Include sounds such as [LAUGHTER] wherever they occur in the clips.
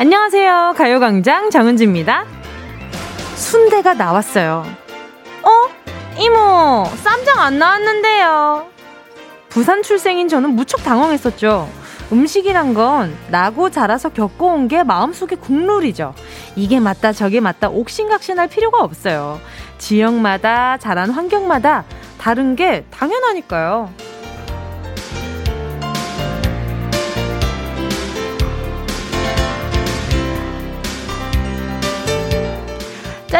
안녕하세요. 가요광장 정은지입니다. 순대가 나왔어요. 어? 이모, 쌈장 안 나왔는데요. 부산 출생인 저는 무척 당황했었죠. 음식이란 건 나고 자라서 겪어온 게 마음속에 국룰이죠. 이게 맞다 저게 맞다 옥신각신할 필요가 없어요. 지역마다 자란 환경마다 다른 게 당연하니까요.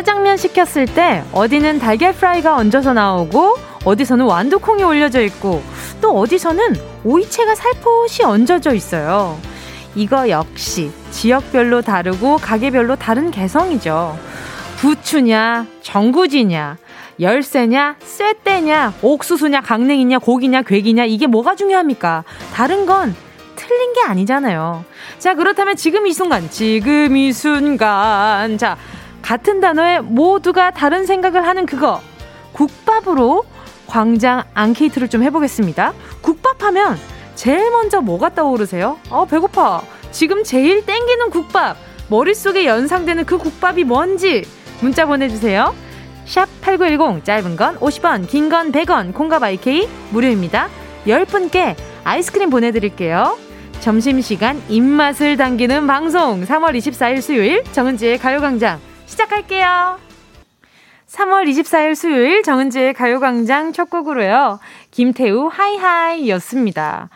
짜장면 시켰을 때 어디는 달걀 프라이가 얹어서 나오고 어디서는 완두콩이 올려져 있고 또 어디서는 오이채가 살포시 얹어져 있어요. 이거 역시 지역별로 다르고 가게별로 다른 개성이죠. 부추냐, 정구지냐, 열쇠냐, 쇠대냐, 옥수수냐, 강냉이냐, 고기냐, 괴기냐, 이게 뭐가 중요합니까? 다른 건 틀린 게 아니잖아요. 자, 그렇다면 지금 이 순간, 지금 이 순간. 자, 같은 단어에 모두가 다른 생각을 하는 그거. 국밥으로 광장 앙케이트를 좀 해보겠습니다. 국밥 하면 제일 먼저 뭐가 떠오르세요? 어, 배고파. 지금 제일 땡기는 국밥. 머릿속에 연상되는 그 국밥이 뭔지 문자 보내주세요. 샵 8910 짧은 건 50원, 긴 건 100원, 콩과 바이케이 무료입니다. 10분께 아이스크림 보내드릴게요. 점심시간 입맛을 당기는 방송 3월 24일 수요일 정은지의 가요광장 시작할게요. 3월 24일 수요일 정은지의 가요광장 첫 곡으로요. 김태우 하이하이 였습니다.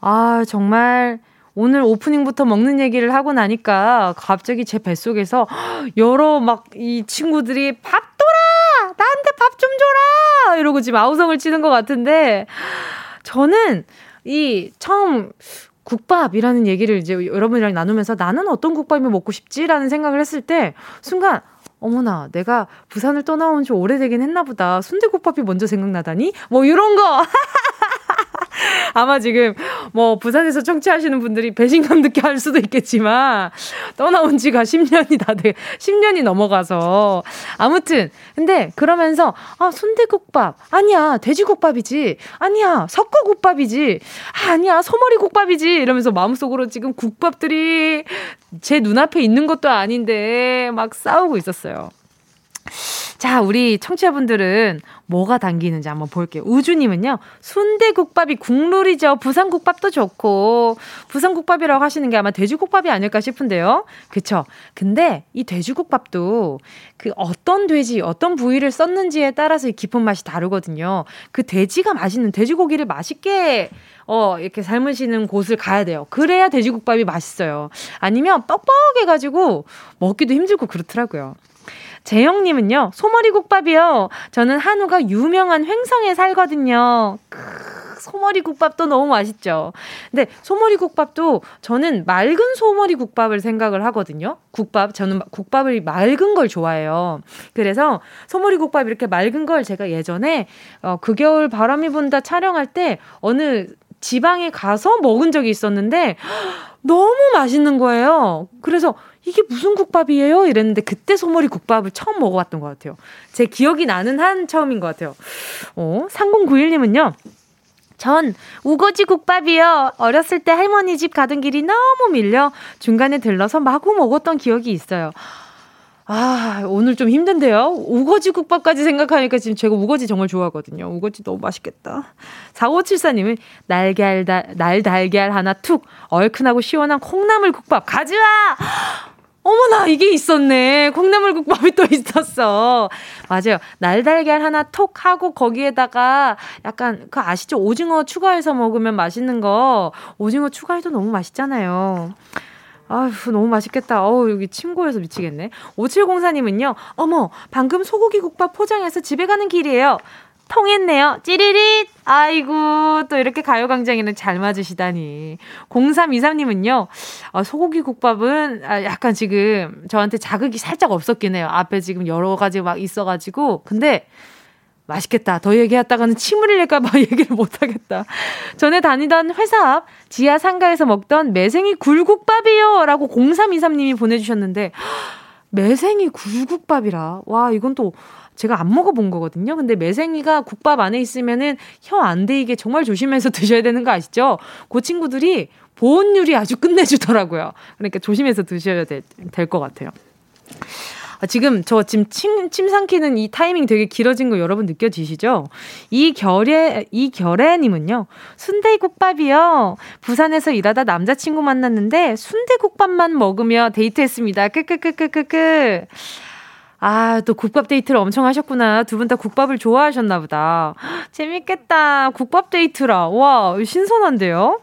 아, 정말 오늘 오프닝부터 먹는 얘기를 하고 나니까 갑자기 제 뱃속에서 여러 막 이 친구들이 밥 돌아! 나한테 밥 좀 줘라! 이러고 지금 아우성을 치는 것 같은데 저는 이 처음 국밥이라는 얘기를 이제 여러분이랑 나누면서 나는 어떤 국밥이 먹고 싶지라는 생각을 했을 때 순간 어머나, 내가 부산을 떠나온 지 오래되긴 했나 보다. 순대국밥이 먼저 생각나다니? 뭐, 이런 거! [LAUGHS] 아마 지금 뭐 부산에서 청취하시는 분들이 배신감 느껴 할 수도 있겠지만 떠나온 지가 10년이 다 돼, 10년이 넘어가서. 아무튼 근데 그러면서 아 순대국밥. 아니야 돼지국밥이지. 아니야 석고국밥이지. 아 니야 소머리국밥이지. 이러면서 마음속으로 지금 국밥들이 제 눈앞에 있는 것도 아닌데 막 싸우고 있었어요. 자, 우리 청취자분들은 뭐가 당기는지 한번 볼게요. 우주님은요, 순대국밥이 국룰이죠. 부산국밥도 좋고, 부산국밥이라고 하시는 게 아마 돼지국밥이 아닐까 싶은데요. 그쵸? 근데 이 돼지국밥도 그 어떤 돼지, 어떤 부위를 썼는지에 따라서 깊은 맛이 다르거든요. 그 돼지가 맛있는, 돼지고기를 맛있게 어, 이렇게 삶으시는 곳을 가야 돼요. 그래야 돼지국밥이 맛있어요. 아니면 뻑뻑해가지고 먹기도 힘들고 그렇더라고요. 재영님은요, 소머리 국밥이요. 저는 한우가 유명한 횡성에 살거든요. 크, 소머리 국밥도 너무 맛있죠. 근데 소머리 국밥도 저는 맑은 소머리 국밥을 생각을 하거든요. 국밥, 저는 국밥을 맑은 걸 좋아해요. 그래서 소머리 국밥 이렇게 맑은 걸 제가 예전에, 어, 그 겨울 바람이 분다 촬영할 때 어느 지방에 가서 먹은 적이 있었는데, [GASPS] 너무 맛있는 거예요. 그래서 이게 무슨 국밥이에요? 이랬는데 그때 소머리 국밥을 처음 먹어봤던 것 같아요. 제 기억이 나는 한 처음인 것 같아요. 어, 3091님은요. 전 우거지 국밥이요. 어렸을 때 할머니 집 가던 길이 너무 밀려 중간에 들러서 마구 먹었던 기억이 있어요. 아, 오늘 좀 힘든데요? 우거지 국밥까지 생각하니까 지금 제가 우거지 정말 좋아하거든요. 우거지 너무 맛있겠다. 4574님은 날달, 날 달걀 하나 툭, 얼큰하고 시원한 콩나물 국밥 가져와! 어머나, 이게 있었네. 콩나물국밥이 또 있었어. 맞아요. 날달걀 하나 톡 하고 거기에다가 약간, 그 아시죠? 오징어 추가해서 먹으면 맛있는 거. 오징어 추가해도 너무 맛있잖아요. 아휴, 너무 맛있겠다. 어우, 여기 침 고여서 미치겠네. 5704님은요, 어머, 방금 소고기 국밥 포장해서 집에 가는 길이에요. 통했네요. 찌리릿! 아이고, 또 이렇게 가요광장에는 잘 맞으시다니. 0323님은요, 아, 소고기 국밥은 아, 약간 지금 저한테 자극이 살짝 없었긴 해요. 앞에 지금 여러 가지 막 있어가지고. 근데, 맛있겠다. 더 얘기했다가는 침을 흘릴까봐 [LAUGHS] 얘기를 못하겠다. 전에 다니던 회사 앞 지하 상가에서 먹던 매생이 굴국밥이요. 라고 0323님이 보내주셨는데, 매생이 굴국밥이라. 와, 이건 또 제가 안 먹어본 거거든요. 근데 매생이가 국밥 안에 있으면은 혀 안 데이게 정말 조심해서 [LAUGHS] 드셔야 되는 거 아시죠? 그 친구들이 보온율이 아주 끝내주더라고요. 그러니까 조심해서 드셔야 될 것 같아요. 아, 지금 저 지금 침, 침 삼키는 이 타이밍 되게 길어진 거 여러분 느껴지시죠? 이 결에, 이 결에님은요, 순대국밥이요. 부산에서 일하다 남자친구 만났는데 순대국밥만 먹으며 데이트했습니다. 끄끄끄끄끄끄. 아, 또 국밥 데이트를 엄청 하셨구나. 두 분 다 국밥을 좋아하셨나 보다. [GASPS] 재밌겠다. 국밥 데이트라. 와, 신선한데요?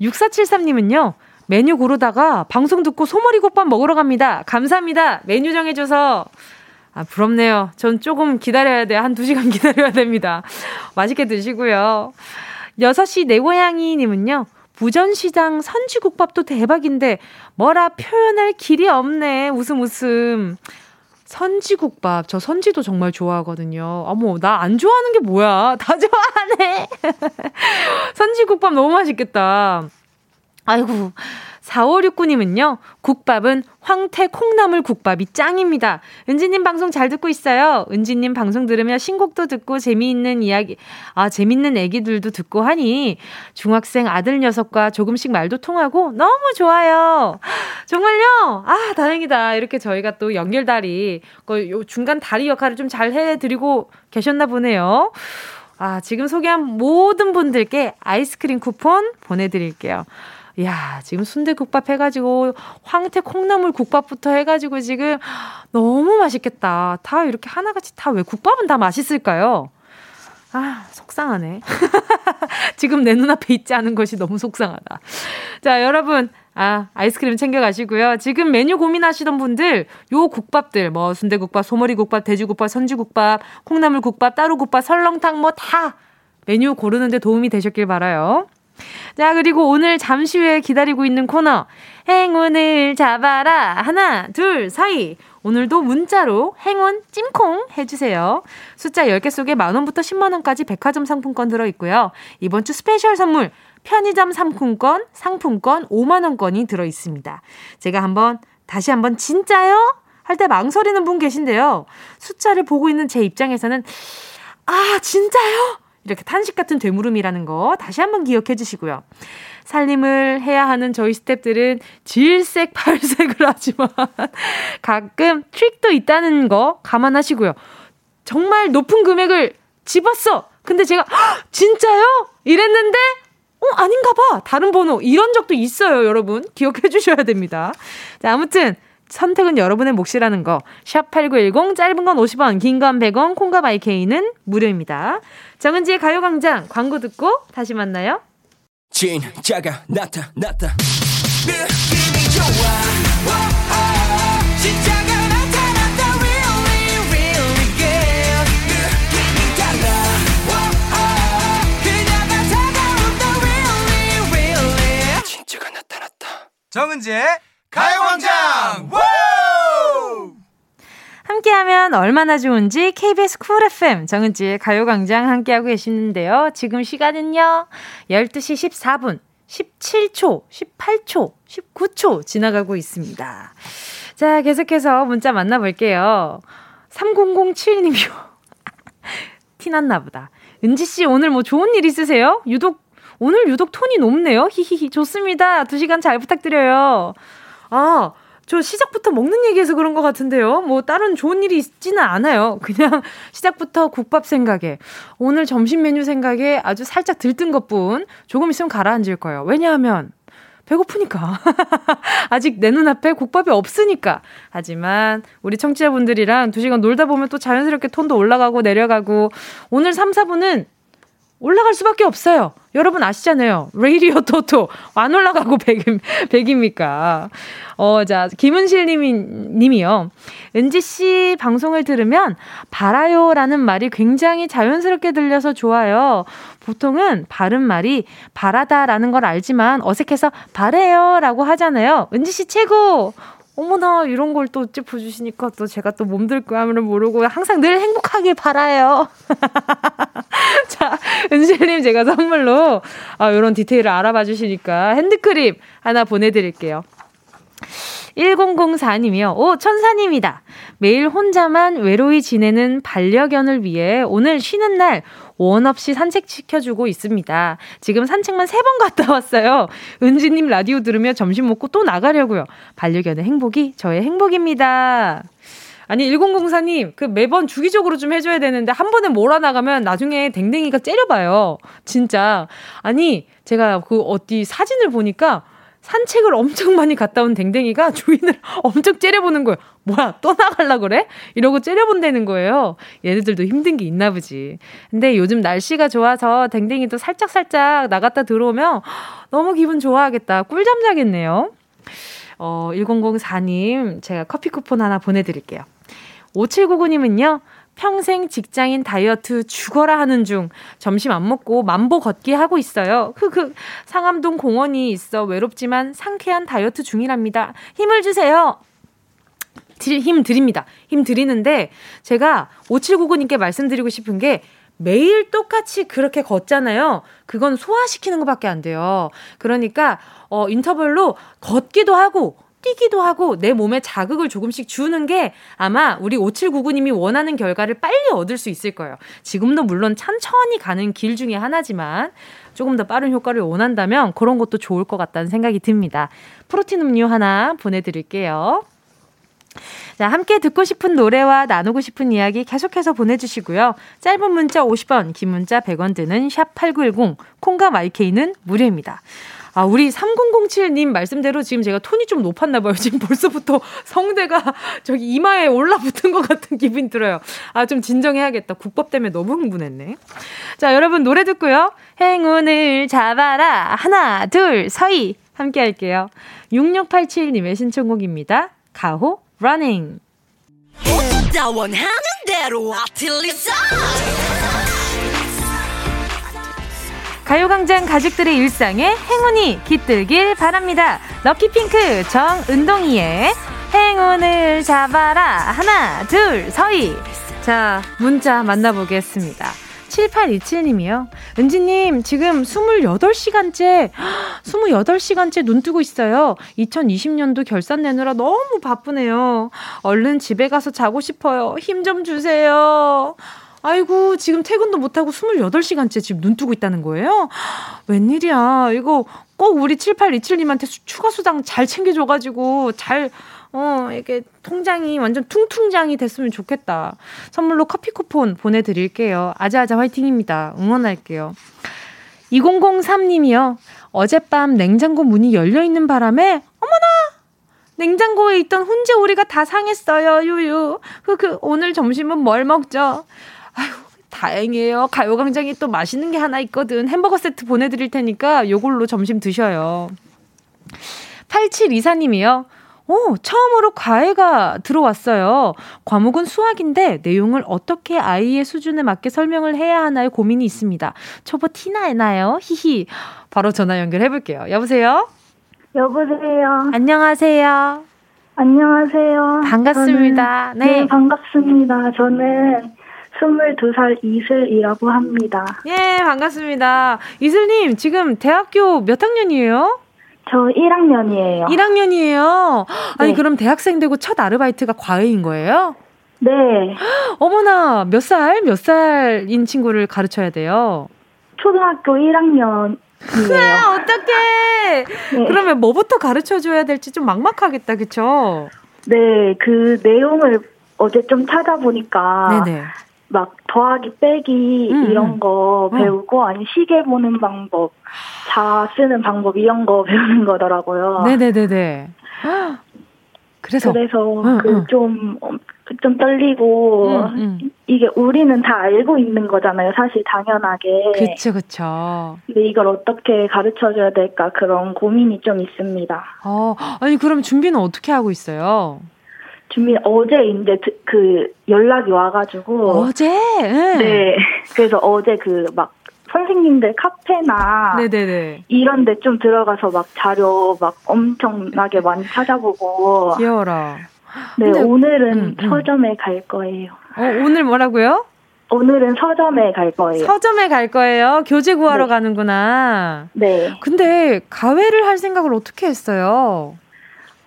6473님은요, 메뉴 고르다가 방송 듣고 소머리국밥 먹으러 갑니다. 감사합니다. 메뉴 정해줘서. 아, 부럽네요. 전 조금 기다려야 돼요. 한 2시간 [LAUGHS] 기다려야 됩니다. 맛있게 드시고요. 6시 내 고양이님은요. 부전시장 선지국밥도 대박인데 뭐라 표현할 길이 없네. 웃음 웃음. 선지국밥. 저 선지도 정말 좋아하거든요. 어머, 나 안 좋아하는 게 뭐야. [LAUGHS] 다 좋아하네. [LAUGHS] 선지국밥 너무 맛있겠다. 아이고. 4569님은요, 국밥은 황태 콩나물 국밥이 짱입니다. 은지님 방송 잘 듣고 있어요. 은지님 방송 들으며 신곡도 듣고 재미있는 이야기, 아, 재밌는 애기들도 듣고 하니 중학생 아들 녀석과 조금씩 말도 통하고 너무 좋아요. 정말요? 아, 다행이다. 이렇게 저희가 또 연결다리, 그 중간 다리 역할을 좀 잘 해드리고 계셨나 보네요. 아, 지금 소개한 모든 분들께 아이스크림 쿠폰 보내드릴게요. 야 지금 순대국밥 해가지고 황태 콩나물 국밥부터 해가지고 지금 너무 맛있겠다. 다 이렇게 하나같이 다 왜 국밥은 다 맛있을까요? 아, 속상하네. [LAUGHS] 지금 내 눈앞에 있지 않은 것이 너무 속상하다. 자, 여러분. 아, 아이스크림 챙겨가시고요. 지금 메뉴 고민하시던 분들, 요 국밥들, 뭐, 순대국밥, 소머리국밥, 돼지국밥, 선지국밥, 콩나물국밥, 따로국밥, 설렁탕, 뭐, 다 메뉴 고르는데 도움이 되셨길 바라요. 자, 그리고 오늘 잠시 후에 기다리고 있는 코너. 행운을 잡아라. 하나, 둘, 사이. 오늘도 문자로 행운 찜콩 해주세요. 숫자 10개 속에 만원부터 10만원까지 백화점 상품권 들어있고요. 이번 주 special 선물, 편의점 상품권, 상품권 5만원권이 들어있습니다. 제가 한번, 다시 한번, 진짜요? 할 때 망설이는 분 계신데요. 숫자를 보고 있는 제 입장에서는, 아, 진짜요? 이렇게 탄식 같은 되물음이라는 거 다시 한번 기억해 주시고요. 살림을 해야 하는 저희 스탭들은 질색 팔색을 [LAUGHS] 하지만 가끔 트릭도 있다는 거 감안하시고요. 정말 높은 금액을 집었어! 근데 제가, 진짜요? 이랬는데, 어, 아닌가 봐. 다른 번호. 이런 적도 있어요, 여러분. 기억해 주셔야 됩니다. 자, 아무튼, 선택은 여러분의 몫이라는 거. 샵 8910 짧은 건 50원, 긴 건 100원, 콩과 마이케이는 무료입니다. 정은지의 가요 광장 광고 듣고 다시 만나요. 진짜가 나타났다. 느낌이 좋아. 오, 오, 진짜가 나타났다. Really, really good. 느낌이 달라. 오, 그녀가 다가온다. Really, really. 진짜가 나타났다. 정은지의 가요광장! 함께하면 얼마나 좋은지 KBS 쿨 FM 정은지의 가요광장 함께하고 계시는데요. 지금 시간은요. 12시 14분 17초, 18초, 19초 지나가고 있습니다. 자, 계속해서 문자 만나볼게요. 3007님이요. [LAUGHS] 티났나 보다. 은지씨, 오늘 뭐 좋은 일 있으세요? 유독, 오늘 유독 톤이 높네요. 히히히. 좋습니다. 2시간 잘 부탁드려요. 아, 저 시작부터 먹는 얘기해서 그런 것 같은데요. 뭐 다른 좋은 일이 있지는 않아요. [LAUGHS] 그냥 시작부터 국밥 생각에 오늘 점심 메뉴 생각에 아주 살짝 들뜬 것뿐 조금 있으면 가라앉을 거예요. 왜냐하면 배고프니까. [LAUGHS] 아직 내 눈앞에 국밥이 없으니까. 하지만 우리 청취자분들이랑 두 시간 놀다 보면 또 자연스럽게 톤도 올라가고 내려가고 오늘 3, 4분은 올라갈 수밖에 없어요. 여러분 아시잖아요. 레이디오 토토. 안 올라가고 100, 100입니까? 어, 자, 김은실 님이, 님이요. 은지씨 방송을 들으면 바라요 라는 말이 굉장히 자연스럽게 들려서 좋아요. 보통은 바른 말이 바라다 라는 걸 알지만 어색해서 바래요 라고 하잖아요. 은지씨 최고! 어머나 이런 걸 또 짚어주시니까 또 제가 또 몸들 거함을 모르고 항상 늘 행복하길 바라요. [LAUGHS] 자 은실님 제가 선물로 아, 이런 디테일을 알아봐 주시니까 핸드크림 하나 보내드릴게요. 1004님이요. 오, 천사님이다. 매일 혼자만 외로이 지내는 반려견을 위해 오늘 쉬는 날 원 없이 산책시켜주고 있습니다. 지금 산책만 세 번 갔다 왔어요. 은지님 라디오 들으며 점심 먹고 또 나가려고요. 반려견의 행복이 저의 행복입니다. 아니 1004님 그 매번 주기적으로 좀 해줘야 되는데 한 번에 몰아나가면 나중에 댕댕이가 째려봐요. 진짜 아니 제가 그 어디 사진을 보니까 산책을 엄청 많이 갔다 온 댕댕이가 주인을 [LAUGHS] 엄청 째려보는 거예요. 뭐야, 또 나갈라 그래? 이러고 째려본다는 거예요. 얘네들도 힘든 게 있나 보지. 근데 요즘 날씨가 좋아서 댕댕이도 살짝살짝 나갔다 들어오면 [GASPS] 너무 기분 좋아하겠다. 꿀잠 자겠네요. 어, 1004님, 제가 커피 쿠폰 하나 보내드릴게요. 5799님은요, 평생 직장인 다이어트 죽어라 하는 중 점심 안 먹고 만보 걷기 하고 있어요. 흑흑 상암동 공원이 있어 외롭지만 상쾌한 다이어트 중이랍니다. 힘을 주세요. 힘 드립니다. 힘 드리는데 제가 5799님께 말씀드리고 싶은 게 매일 똑같이 그렇게 걷잖아요. 그건 소화시키는 것밖에 안 돼요. 그러니까 어 인터벌로 걷기도 하고 뛰기도 하고 내 몸에 자극을 조금씩 주는 게 아마 우리 5799님이 원하는 결과를 빨리 얻을 수 있을 거예요. 지금도 물론 천천히 가는 길 중에 하나지만 조금 더 빠른 효과를 원한다면 그런 것도 좋을 것 같다는 생각이 듭니다. 프로틴 음료 하나 보내드릴게요. 자, 함께 듣고 싶은 노래와 나누고 싶은 이야기 계속해서 보내주시고요. 짧은 문자 50원, 긴 문자 100원 드는 샵8910, 콩과 마이케이는 무료입니다. 아, 우리 3007님 말씀대로 지금 제가 톤이 좀 높았나 봐요. 지금 벌써부터 성대가 [LAUGHS] 저기 이마에 올라붙은 것 같은 기분이 들어요. 아, 좀 진정해야겠다. 국밥 때문에 너무 흥분했네. 자, 여러분 노래 듣고요. 행운을 잡아라. 하나, 둘, 서희. 함께 할게요. 6687님의 신청곡입니다. 가호, running. 가요광장 가족들의 일상에 행운이 깃들길 바랍니다. 럭키핑크 정은동이의 행운을 잡아라. 하나, 둘, 서희. 자, 문자 만나보겠습니다. 7827님이요. 은지님, 지금 28시간째, 28시간째 [GASPS] 눈 뜨고 있어요. 2020년도 결산 내느라 너무 바쁘네요. 얼른 집에 가서 자고 싶어요. 힘 좀 주세요. 아이고, 지금 퇴근도 못하고 28시간째 지금 눈 뜨고 있다는 거예요? 웬일이야. 이거 꼭 우리 7827님한테 추가 수당 잘 챙겨줘가지고 잘, 어, 이렇게 통장이 완전 퉁퉁장이 됐으면 좋겠다. 선물로 커피 쿠폰 보내드릴게요. 아자아자 화이팅입니다. 응원할게요. 2003님이요. 어젯밤 냉장고 문이 열려있는 바람에, 어머나! 냉장고에 있던 훈제 오리가 다 상했어요, 유유. 그, 그, 오늘 점심은 뭘 먹죠? 아유, 다행이에요. 가요광장이 또 맛있는 게 하나 있거든. 햄버거 세트 보내드릴 테니까 요걸로 점심 드셔요. 8724님이요. 오, 처음으로 과외가 들어왔어요. 과목은 수학인데 내용을 어떻게 아이의 수준에 맞게 설명을 해야 하나요? 고민이 있습니다. 초보 티나나요? 히히. 바로 전화 연결해 볼게요. 여보세요? 여보세요. 안녕하세요. 안녕하세요. 반갑습니다. 저는, 네. 네, 반갑습니다. 저는 22살 이슬이라고 합니다. 예, 반갑습니다. 이슬님, 지금 대학교 몇 학년이에요? 저 1학년이에요. 1학년이에요? 아니, 네. 그럼 대학생 되고 첫 아르바이트가 과외인 거예요? 네. [GASPS] 어머나, 몇 살, 몇 살인 친구를 가르쳐야 돼요? 초등학교 1학년. 이에요. [LAUGHS] 어떡해! 네. 그러면 뭐부터 가르쳐 줘야 될지 좀 막막하겠다, 그쵸? 네, 그 내용을 어제 좀 찾아보니까 네네. 막 더하기 빼기 음, 이런 음. 거 음. 배우고 아니 시계 보는 방법, 자 쓰는 방법 이런 거 [LAUGHS] 배우는 거더라고요. 네네네네. [GASPS] 그래서 그래서 음, 그좀좀 좀 떨리고 음, 이게 우리는 다 알고 있는 거잖아요. 사실 당연하게. 그렇죠, 그렇죠. 근데 이걸 어떻게 가르쳐 줘야 될까 그런 고민이 좀 있습니다. 어, 아니 그럼 준비는 어떻게 하고 있어요? 준비 어제 이제 그 연락이 와가지고 어제 네, 네. [LAUGHS] 그래서 어제 그 막 선생님들 카페나 네네네. 이런 데 좀 들어가서 막 자료 막 엄청나게 많이 찾아보고 귀여워라. 네 근데, 오늘은 음, 음. 서점에 갈 거예요. 어 오늘 뭐라고요? 오늘은 서점에 갈 거예요. 서점에 갈 거예요. 교재 구하러 네. 가는구나. 네. 근데 가회를 할 생각을 어떻게 했어요?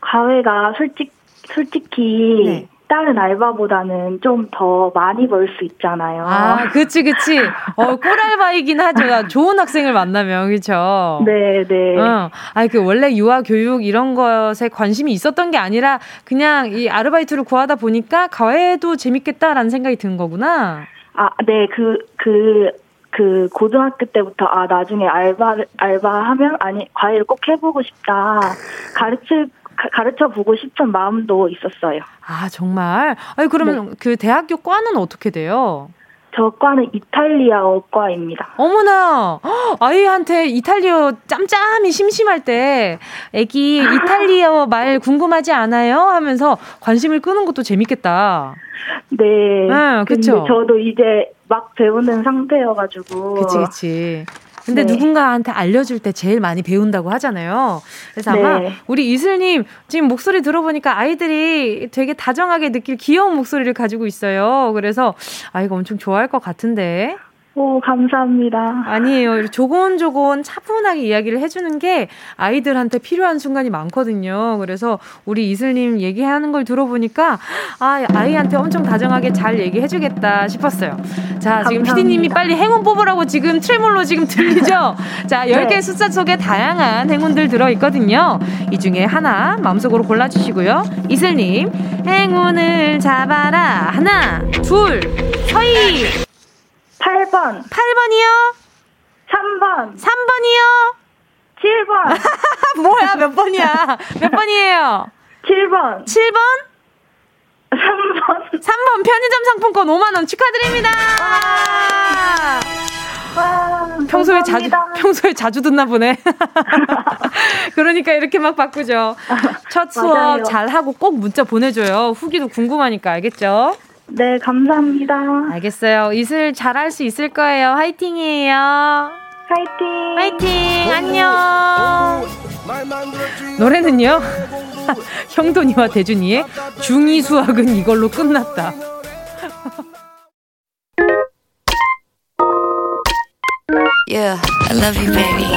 과외가 솔직 솔직히 네. 다른 알바보다는 좀 더 많이 벌 수 있잖아요. 아, 그치, 그치. 어, 꿀알바이긴 하죠. 좋은 학생을 만나면, 그쵸? 네, 네. 어. 아, 그 원래 유아 교육 이런 것에 관심이 있었던 게 아니라 그냥 이 아르바이트를 구하다 보니까 과외도 재밌겠다라는 생각이 든 거구나. 아, 네, 그, 그, 그 고등학교 때부터 아 나중에 알바 알바하면 아니 과외를 꼭 해보고 싶다 가르칠 가르쳐 보고 싶은 마음도 있었어요. 아, 정말? 아니, 그러면 네. 그 대학교 과는 어떻게 돼요? 저 과는 이탈리아어과입니다. 어머나! 아이한테 이탈리아 짬짬이 심심할 때 애기 이탈리아어 [LAUGHS] 말 궁금하지 않아요? 하면서 관심을 끄는 것도 재밌겠다. 네. 네, 그쵸. 저도 이제 막 배우는 상태여가지고. 그치, 그치. 근데 네. 누군가한테 알려줄 때 제일 많이 배운다고 하잖아요. 그래서 아마 네. 우리 이슬님 지금 목소리 들어보니까 아이들이 되게 다정하게 느낄 귀여운 목소리를 가지고 있어요. 그래서 아이가 엄청 좋아할 것 같은데. 오, 감사합니다. 아니에요. 조곤조곤 차분하게 이야기를 해주는 게 아이들한테 필요한 순간이 많거든요. 그래서 우리 이슬님 얘기하는 걸 들어보니까 아, 아이한테 엄청 다정하게 잘 얘기해주겠다 싶었어요. 자, 지금 피디님이 빨리 행운 뽑으라고 지금 트레몰로 지금 들리죠? [LAUGHS] 자, 10개 네. 숫자 속에 다양한 행운들 들어있거든요. 이 중에 하나 마음속으로 골라주시고요. 이슬님, 행운을 잡아라. 하나, 둘, 서희. 8번. 8번이요? 3번. 3번이요? 7번. [LAUGHS] 뭐야, 몇 번이야? 몇 번이에요? 7번. 7번? 3번. 3번 편의점 상품권 5만 원 축하드립니다. 와, 평소에 감사합니다. 자주, 평소에 자주 듣나 보네. [LAUGHS] 그러니까 이렇게 막 바꾸죠. 첫 수업 잘 하고 꼭 문자 보내줘요. 후기도 궁금하니까 알겠죠? 네, 감사합니다. 알겠어요. 이슬 잘할 수 있을 거예요. 화이팅이에요. 화이팅. 화이팅. 안녕. 노래는요. [LAUGHS] 형돈이와 대준이의 중2 수학은 이걸로 끝났다. Yeah, I love you, baby.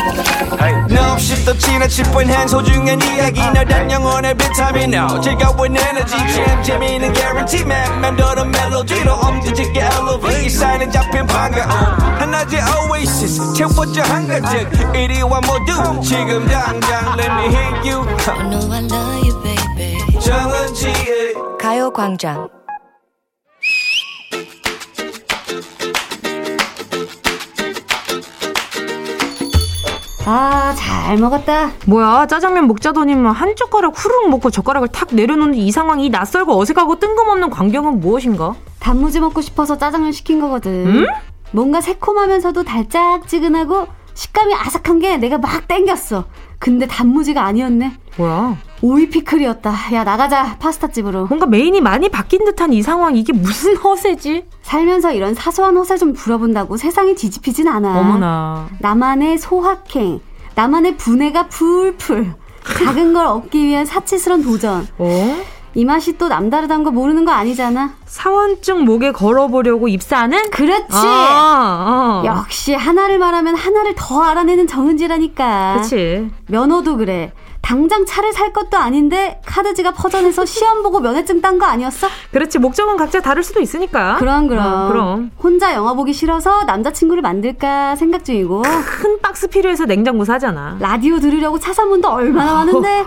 No, 없이 또 지나칠 뻔한 소중한 이야기. 너란 영혼의 비타민 No 즐거운 에너지. 참 재미있는 guarantee man. 맘대로 멜로디로 엄지짓게 elevate. 사인은 잡힌 반가움. 하나의 oasis. 채워져 한가득 이리와 모두 지금 당장 let me hit you. I know I love you, baby. 정은지의 가요광장 아, 잘 먹었다. 뭐야, 짜장면 먹자더니만 한 젓가락 후루룩 먹고 젓가락을 탁 내려놓는 이 상황이 낯설고 어색하고 뜬금없는 광경은 무엇인가? 단무지 먹고 싶어서 짜장면 시킨 거거든. 음? 뭔가 새콤하면서도 달짝지근하고 식감이 아삭한 게 내가 막 땡겼어. 근데 단무지가 아니었네. 뭐야? 오이 피클이었다. 야, 나가자. 파스타 집으로. 뭔가 메인이 많이 바뀐 듯한 이 상황. 이게 무슨 [LAUGHS] 허세지? 살면서 이런 사소한 허세 좀 부려본다고 세상이 뒤집히진 않아. 어머나. 나만의 소확행. 나만의 분해가 풀풀. 작은 걸 얻기 위한 사치스런 도전. 어? 이 맛이 또 남다르다는 거 모르는 거 아니잖아. 사원증 목에 걸어보려고 입사하는? 그렇지. 아, 아. 역시 하나를 말하면 하나를 더 알아내는 정은지라니까. 그렇지. 면허도 그래. 당장 차를 살 것도 아닌데 카드 지갑 퍼전에서 시험 보고 면허증 딴 거 아니었어? 그렇지 목적은 각자 다를 수도 있으니까. 그럼 그럼. 어, 그럼. 혼자 영화 보기 싫어서 남자친구를 만들까 생각 중이고. 큰 박스 필요해서 냉장고 사잖아. 라디오 들으려고 차 산 분도 얼마나 많은데.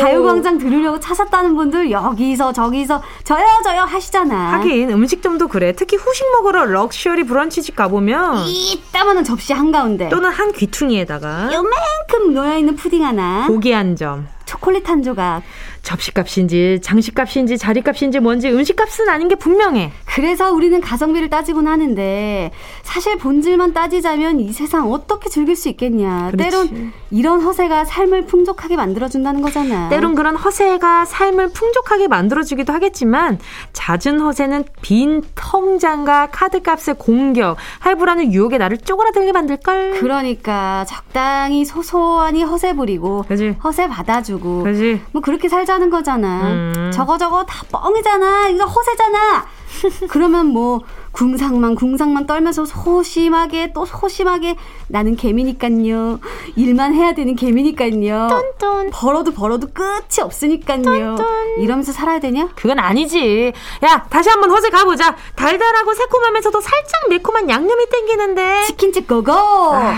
가요광장 들으려고 차 샀다는 분들 여기서 저기서 저요 저요 하시잖아. 하긴 음식점도 그래. 특히 후식 먹으러 럭셔리 브런치집 가보면 이따만한 접시 한 가운데 또는 한 귀퉁이에다가 요만큼 놓여 있는 푸딩 하나, 고기 한 점, 초콜릿 한 조각, 접시값인지 장식값인지 자리값인지 뭔지 음식값은 아닌 게 분명해. 그래서 우리는 가성비를 따지곤 하는데 사실 본질만 따지자면 이 세상 어떻게 즐길 수 있겠냐. 그렇지. 때론 이런 허세가 삶을 풍족하게 만들어준다는 거잖아. 때론 그런 허세가 삶을 풍족하게 만들어주기도 하겠지만 잦은 허세는 빈 통장과 카드값의 공격, 할부라는 유혹에 나를 쪼그라들게 만들걸. 그러니까 적당히 소소하니 허세 부리고 그치. 허세 받아주고 그치. 뭐 그렇게 살자 하는 거잖아. 음. 저거 저거 다 뻥이잖아. 이거 허세잖아. [LAUGHS] 그러면 뭐 궁상만 궁상만 떨면서 소심하게 또 소심하게 나는 개미니깐요. 일만 해야 되는 개미니깐요. 똔똔. 벌어도 벌어도 끝이 없으니깐요. 똔똔. 이러면서 살아야 되냐? 그건 아니지. 야 다시 한번 허세 가보자. 달달하고 새콤하면서도 살짝 매콤한 양념이 땡기는데. 치킨집 고고. 아...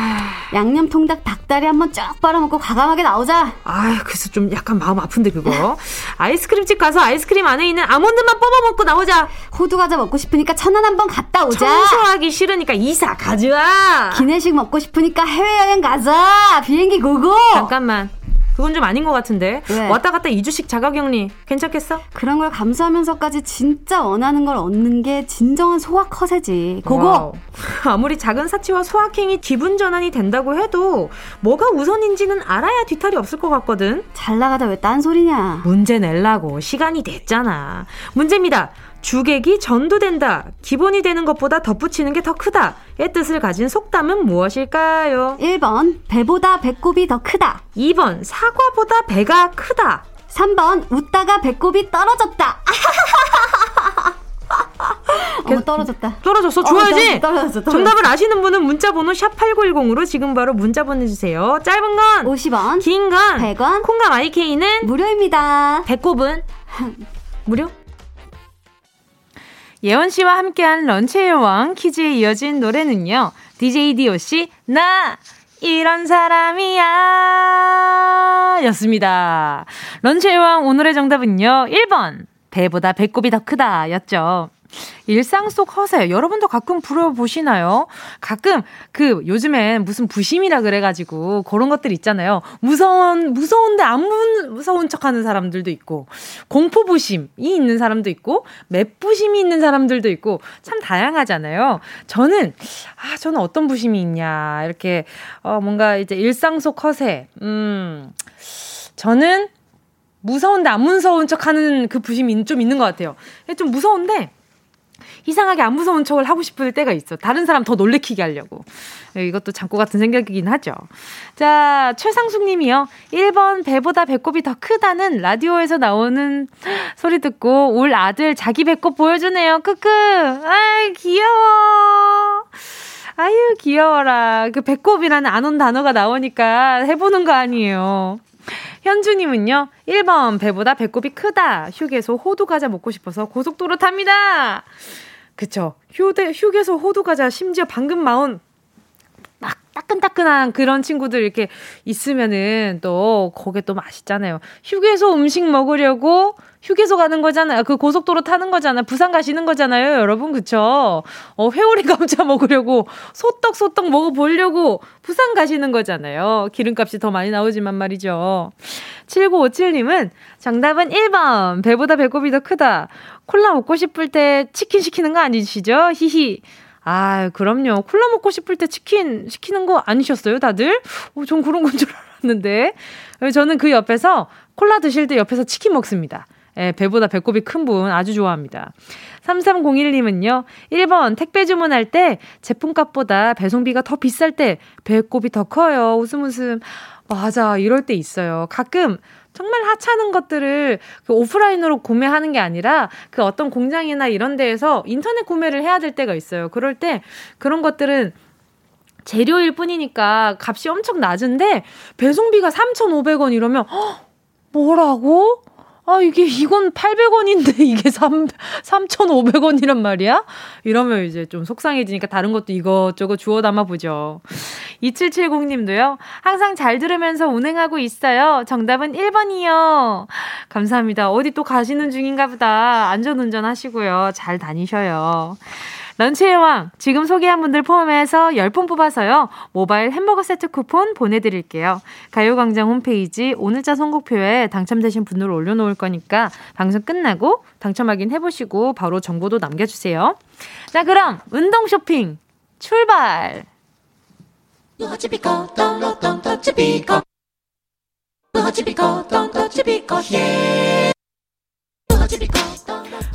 양념 통닭 닭다리 한번 쫙 빨아먹고 과감하게 나오자. 아 그래서 좀 약간 마음 아픈데 그거. 아이스크림집 가서 아이스크림 안에 있는 아몬드만 뽑아 먹고 나오자. 호두 과자 먹고 싶으니까 천안 한번 갔다 오자. 청소하기 싫으니까 이사 가져와. 기내식 먹고 싶으니까 해외여행 가자. 비행기 고고. 잠깐만. 그건 좀 아닌 것 같은데. 왜? 왔다 갔다 2주씩 자가격리 괜찮겠어? 그런 걸 감수하면서까지 진짜 원하는 걸 얻는 게 진정한 소확 허세지. Go go! Wow. [LAUGHS] 아무리 작은 사치와 소확행이 기분 전환이 된다고 해도 뭐가 우선인지는 알아야 뒤탈이 없을 것 같거든. 잘 나가다 왜 딴 소리냐. 문제 낼라고 시간이 됐잖아. 문제입니다. 주객이 전도된다. 기본이 되는 것보다 덧붙이는 게 더 크다. 의 뜻을 가진 속담은 무엇일까요? 1번, 배보다 배꼽이 더 크다. 2번, 사과보다 배가 크다. 3번, 웃다가 배꼽이 떨어졌다. [LAUGHS] 어, 떨어졌다. 떨어졌어. 어, 줘야지. 떨어졌어, 떨어졌어, 떨어졌어. 정답을 아시는 분은 문자 번호 샵 8910으로 지금 바로 문자 보내 주세요. 짧은 건 50원, 긴 건 100원, 콩감 IK는 무료입니다. 배꼽은 [LAUGHS] 무료? 예원 씨와 함께한 런치의 왕 퀴즈에 이어진 노래는요. DJ DOC 나 이런 사람이야 였습니다. 런치의 왕 오늘의 정답은요. 1번 배보다 배꼽이 더 크다 였죠. 일상 속 허세 여러분도 가끔 부러보시나요? 가끔 그 요즘엔 무슨 부심이라 그래가지고 그런 것들 있잖아요. 무서운 무서운데 안 무서운 척하는 사람들도 있고 공포 부심이 있는 사람도 있고 맵부심이 있는 사람들도 있고 참 다양하잖아요. 저는 아 저는 어떤 부심이 있냐 이렇게 어 뭔가 이제 일상 속 허세 음 저는 무서운데 안 무서운 척 하는 그 부심이 좀 있는 것 같아요. 좀 무서운데 이상하게 안 무서운 척을 하고 싶을 때가 있어. 다른 사람 더 놀래키게 하려고. 네, 이것도 잠꼬 같은 생각이긴 하죠. 자, 최상숙 님이요. 1번 배보다 배꼽이 더 크다는 라디오에서 나오는 소리 듣고 올 아들 자기 배꼽 보여주네요. 크크. 아이, 귀여워. 아유, 귀여워라. 그 배꼽이라는 안 온 단어가 나오니까 해보는 거 아니에요. 현주님은요, 1번, 배보다 배꼽이 크다. 휴게소 호두 과자 먹고 싶어서 고속도로 탑니다. 그쵸. 휴대, 휴게소 호두 과자 심지어 방금 마운 막 따끈따끈한 그런 친구들 이렇게 있으면은 또 거기에 또 맛있잖아요. 휴게소 음식 먹으려고 휴게소 가는 거잖아요. 그 고속도로 타는 거잖아요. 부산 가시는 거잖아요, 여러분. 그쵸? 어, 회오리 [LAUGHS] 감자 먹으려고 소떡 소떡 먹어보려고 부산 가시는 거잖아요. 기름값이 더 많이 나오지만 말이죠. 7957님은 정답은 1번. 배보다 배꼽이 더 크다. 콜라 먹고 싶을 때 치킨 시키는 거 아니시죠? 히히. 아, 그럼요. 콜라 먹고 싶을 때 치킨 시키는 거 아니셨어요, 다들? 어, 전 그런 건 줄 알았는데. 저는 그 옆에서 콜라 드실 때 옆에서 치킨 먹습니다. 예, 배보다 배꼽이 큰 분 아주 좋아합니다. 3301님은요, 1번 택배 주문할 때 제품값보다 배송비가 더 비쌀 때 배꼽이 더 커요. 웃음 웃음. 맞아, 이럴 때 있어요. 가끔 정말 하찮은 것들을 그 오프라인으로 구매하는 게 아니라 그 어떤 공장이나 이런 데에서 인터넷 구매를 해야 될 때가 있어요. 그럴 때 그런 것들은 재료일 뿐이니까 값이 엄청 낮은데 배송비가 3,500원 이러면 헉, 뭐라고? 아, 이게, 이건 800원인데 [LAUGHS] 이게 3, 3,500원이란 말이야? 이러면 이제 좀 속상해지니까 다른 것도 이것저것 주워 담아보죠. 2770님도요, 항상 잘 들으면서 운행하고 있어요. 정답은 1번이요. 감사합니다. 어디 또 가시는 중인가 보다. 안전 운전 하시고요. 잘 다니셔요. 런치의 왕, 지금 소개한 분들 포함해서 10분 뽑아서요. 모바일 햄버거 세트 쿠폰 보내드릴게요. 가요광장 홈페이지 오늘자 선곡표에 당첨되신 분들 올려놓을 거니까 방송 끝나고 당첨 확인해보시고 바로 정보도 남겨주세요. 자, 그럼 운동 쇼핑 출발!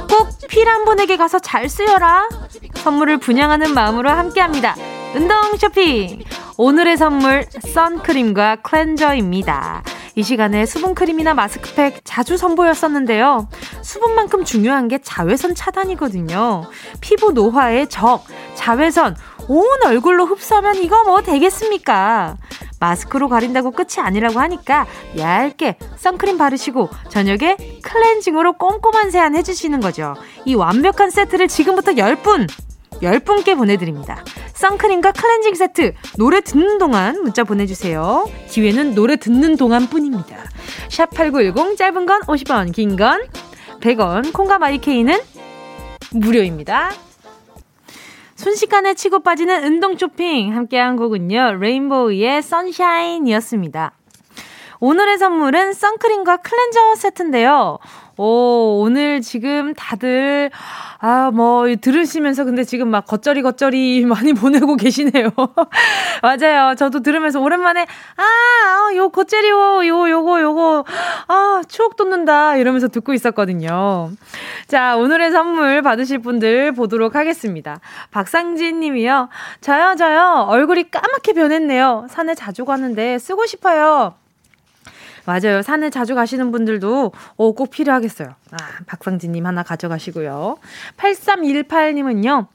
꼭 필요한 분에게 가서 잘 쓰여라. 선물을 분양하는 마음으로 함께합니다. 운동 쇼핑. 오늘의 선물 선크림과 클렌저입니다. 이 시간에 수분크림이나 마스크팩 자주 선보였었는데요. 수분만큼 중요한 게 자외선 차단이거든요. 피부 노화의 적, 자외선, 온 얼굴로 흡수하면 이거 뭐 되겠습니까? 마스크로 가린다고 끝이 아니라고 하니까 얇게 선크림 바르시고 저녁에 클렌징으로 꼼꼼한 세안 해주시는 거죠. 이 완벽한 세트를 지금부터 10분 10분께 보내드립니다. 선크림과 클렌징 세트 노래 듣는 동안 문자 보내주세요. 기회는 노래 듣는 동안 뿐입니다. 샵 8910 짧은 건 50원 긴 건 100원 콩과 마이케이는 무료입니다. 순식간에 치고 빠지는 운동 쇼핑 함께한 곡은요. 레인보우의 Sunshine이었습니다. 오늘의 선물은 선크림과 클렌저 세트인데요. 오, 오늘 지금 다들, 아, 뭐, 들으시면서 근데 지금 막 겉절이 겉절이 [LAUGHS] 많이 보내고 계시네요. [LAUGHS] 맞아요. 저도 들으면서 오랜만에, 아, 아, 요 겉절이 요, 요, 요거, 요거, 아, 추억 돋는다. 이러면서 듣고 있었거든요. 자, 오늘의 선물 받으실 분들 보도록 하겠습니다. 박상진 님이요. 저요, 저요. 얼굴이 까맣게 변했네요. 산에 자주 가는데 쓰고 싶어요. 맞아요. 산에 자주 가시는 분들도 어, 꼭 필요하겠어요. 아, 박상진님 하나 가져가시고요. 8318님은요.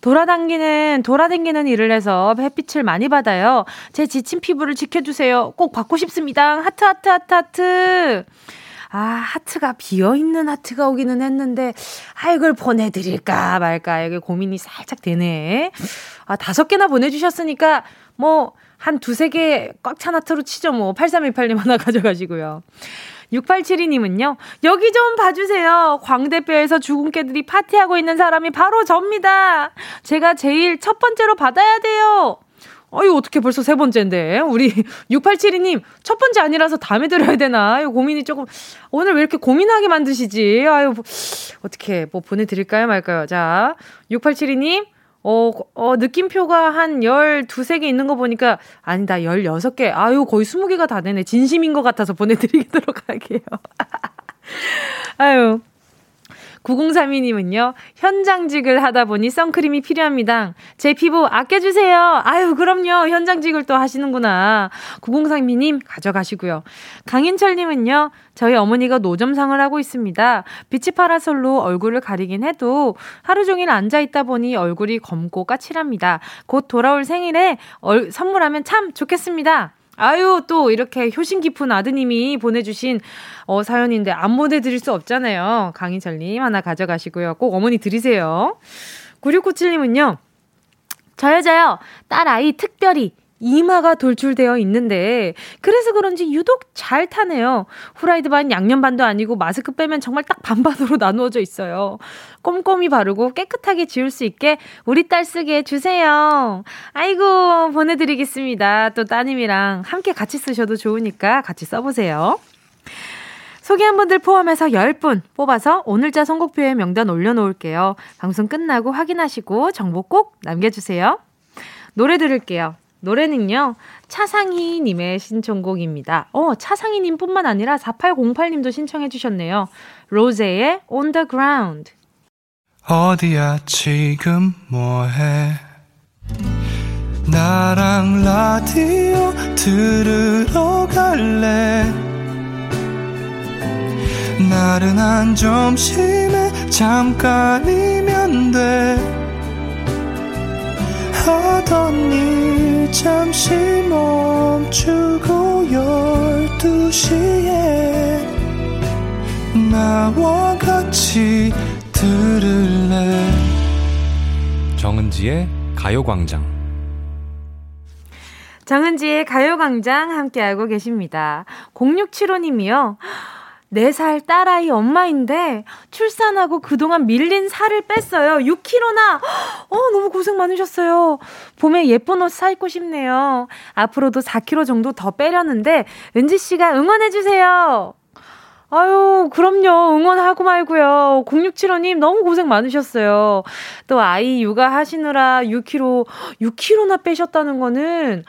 돌아다니는, 돌아다니는 일을 해서 햇빛을 많이 받아요. 제 지친 피부를 지켜주세요. 꼭 받고 싶습니다. 하트, 하트, 하트, 하트. 아, 하트가 비어 있는 하트가 오기는 했는데, 아, 이걸 보내드릴까 말까. 이게 고민이 살짝 되네. 아, 다섯 개나 보내주셨으니까, 뭐, 한 두세 개 꽉 찬 하트로 치죠, 뭐. 8318님 하나 [LAUGHS] 가져가시고요. 6872님은요, 여기 좀 봐주세요. 광대뼈에서 개들이 파티하고 있는 사람이 바로 접니다. 제가 제일 첫 번째로 받아야 돼요. 어이, 어떻게 벌써 세 번째인데. 우리 6872님, 첫 번째 아니라서 다음에 드려야 되나? 이 고민이 조금, 오늘 왜 이렇게 고민하게 만드시지? 아유, 뭐, 어떻게, 뭐 보내드릴까요, 말까요? 자, 6872님, 어, 어, 느낌표가 한 12, 3개 있는 거 보니까, 아니다, 16개. 아유, 거의 20개가 다 되네. 진심인 것 같아서 보내드리도록 [LAUGHS] 할게요. 아유, 9032님은요, 현장직을 하다 보니 선크림이 필요합니다. 제 피부 아껴주세요. 아유, 그럼요. 현장직을 또 하시는구나. 9032님, 가져가시고요. 강인철님은요, 저희 어머니가 노점상을 하고 있습니다. 비치 파라솔로 얼굴을 가리긴 해도 하루 종일 앉아있다 보니 얼굴이 검고 까칠합니다. 곧 돌아올 생일에 얼, 선물하면 참 좋겠습니다. 아유, 또 이렇게 효심 깊은 아드님이 보내주신 어, 사연인데 안 보내드릴 수 없잖아요. 강희철님 하나 가져가시고요. 꼭 어머니 드리세요. 9697님은요. 저 여자요. 딸 아이 특별히 이마가 돌출되어 있는데 그래서 그런지 유독 잘 타네요. 후라이드 반 양념 반도 아니고 마스크 빼면 정말 딱 반반으로 [LAUGHS] 나누어져 있어요. 꼼꼼히 바르고 깨끗하게 지울 수 있게 우리 딸 쓰게 해주세요. 아이고 보내드리겠습니다. 또 따님이랑 함께 같이 쓰셔도 좋으니까 같이 써보세요. 소개한 분들 포함해서 10분 뽑아서 오늘자 선곡표에 명단 올려놓을게요. 방송 끝나고 확인하시고 정보 꼭 남겨주세요. 노래 들을게요. 노래는요, 차상희님의 신청곡입니다. 어, 차상희님 뿐만 아니라 4808님도 신청해주셨네요. 로제의 On the Ground. 어디야, 지금 뭐해? 나랑 라디오 들으러 갈래? 나른한 점심에 잠깐이면 돼. 하던 일 잠시 멈추고 열두 시에 나와 같이 들을래 정은지의 가요광장 정은지의 가요광장 함께하고 계십니다. 0675님이요. 4살 딸아이 엄마인데 출산하고 그동안 밀린 살을 뺐어요. 6kg나. 어, 너무 고생 많으셨어요. 봄에 예쁜 옷 사 입고 싶네요. 앞으로도 4kg 정도 더 빼려는데 은지 씨가 응원해 주세요. 아유, 그럼요. 응원하고 말고요. 0675님 너무 고생 많으셨어요. 또 아이 육아하시느라 6kg, 6kg나 빼셨다는 거는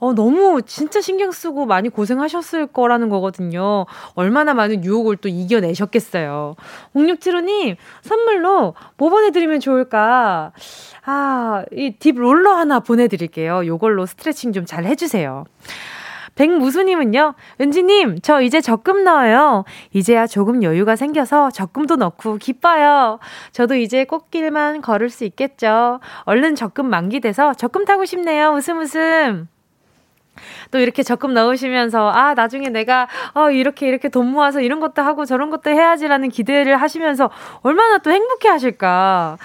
어, 너무 진짜 신경 쓰고 많이 고생하셨을 거라는 거거든요. 얼마나 많은 유혹을 또 이겨내셨겠어요. 0675님, 선물로 뭐 보내드리면 좋을까? 아, 이 딥 롤러 하나 보내드릴게요. 요걸로 스트레칭 좀 잘 해주세요. 백무수님은요, 은지님, 저 이제 적금 넣어요. 이제야 조금 여유가 생겨서 적금도 넣고 기뻐요. 저도 이제 꽃길만 걸을 수 있겠죠. 얼른 적금 만기돼서 적금 타고 싶네요. 웃음 웃음. 또 이렇게 적금 넣으시면서 아 나중에 내가 어 이렇게 이렇게 돈 모아서 이런 것도 하고 저런 것도 해야지라는 기대를 하시면서 얼마나 또 행복해 하실까.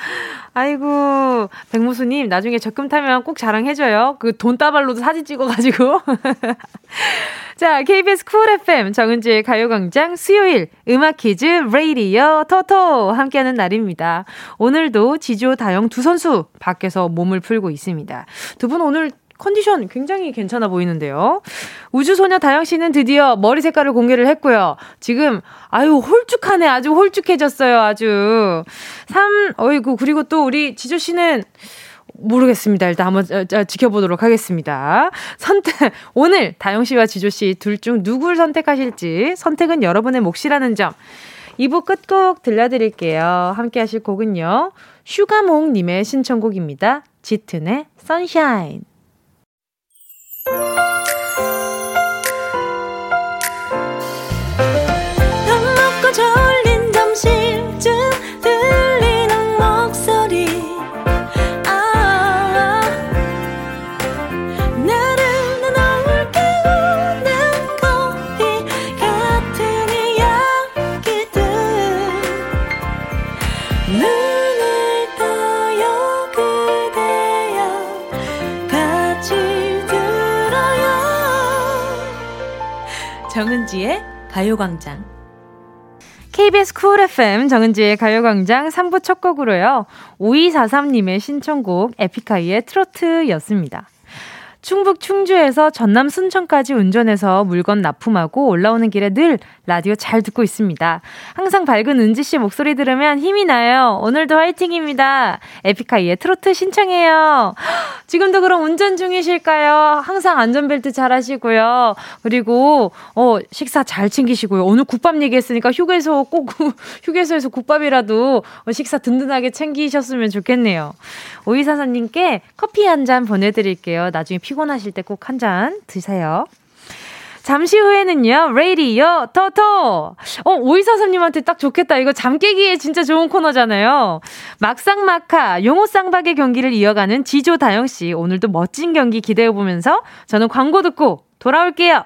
아이고 백무수님 나중에 적금 타면 꼭 자랑해줘요. 그 돈 따발로도 사진 찍어가지고. [LAUGHS] 자, KBS Cool FM 정은지의 가요광장 수요일 음악 퀴즈 레이디어 토토 함께하는 날입니다. 오늘도 지조 다영 두 선수 밖에서 몸을 풀고 있습니다. 두 분 오늘 컨디션 굉장히 괜찮아 보이는데요. 우주소녀 다영 씨는 드디어 머리 색깔을 공개를 했고요. 지금 아유 홀쭉하네. 아주 홀쭉해졌어요. 아주. 3 어이구 그리고 또 우리 지조 씨는 모르겠습니다. 일단 한번 지켜보도록 하겠습니다. 선택 오늘 다영 씨와 지조 씨 둘 중 누구를 선택하실지 선택은 여러분의 몫이라는 점. 2부 끝곡 들려드릴게요. 함께 하실 곡은요. 슈가몽 님의 신청곡입니다. 짙은의 선샤인. 정은지의 가요광장. KBS Cool FM 정은지의 가요광장 3부 첫 곡으로요. 5243님의 신청곡 에픽하이의 트로트였습니다. 충북 충주에서 전남 순천까지 운전해서 물건 납품하고 올라오는 길에 늘 라디오 잘 듣고 있습니다. 항상 밝은 은지 씨 목소리 들으면 힘이 나요. 오늘도 화이팅입니다. 에픽하이의 트로트 신청해요. [GASPS] 지금도 그럼 운전 중이실까요? 항상 안전벨트 잘 하시고요. 그리고 어 식사 잘 챙기시고요. 오늘 국밥 얘기했으니까 휴게소 꼭 [LAUGHS] 휴게소에서 국밥이라도 식사 든든하게 챙기셨으면 좋겠네요. 오이사사님께 커피 한 잔 보내드릴게요. 나중에 피 곤하실 때 꼭 한 잔 드세요. 잠시 후에는요, 레이디요, 토토! 어, 오이사사님한테 딱 좋겠다. 이거 잠 깨기에 진짜 좋은 코너잖아요. 막상막하, 용호 쌍박의 경기를 이어가는 지조 다영씨. 오늘도 멋진 경기 기대해보면서 저는 광고 듣고 돌아올게요.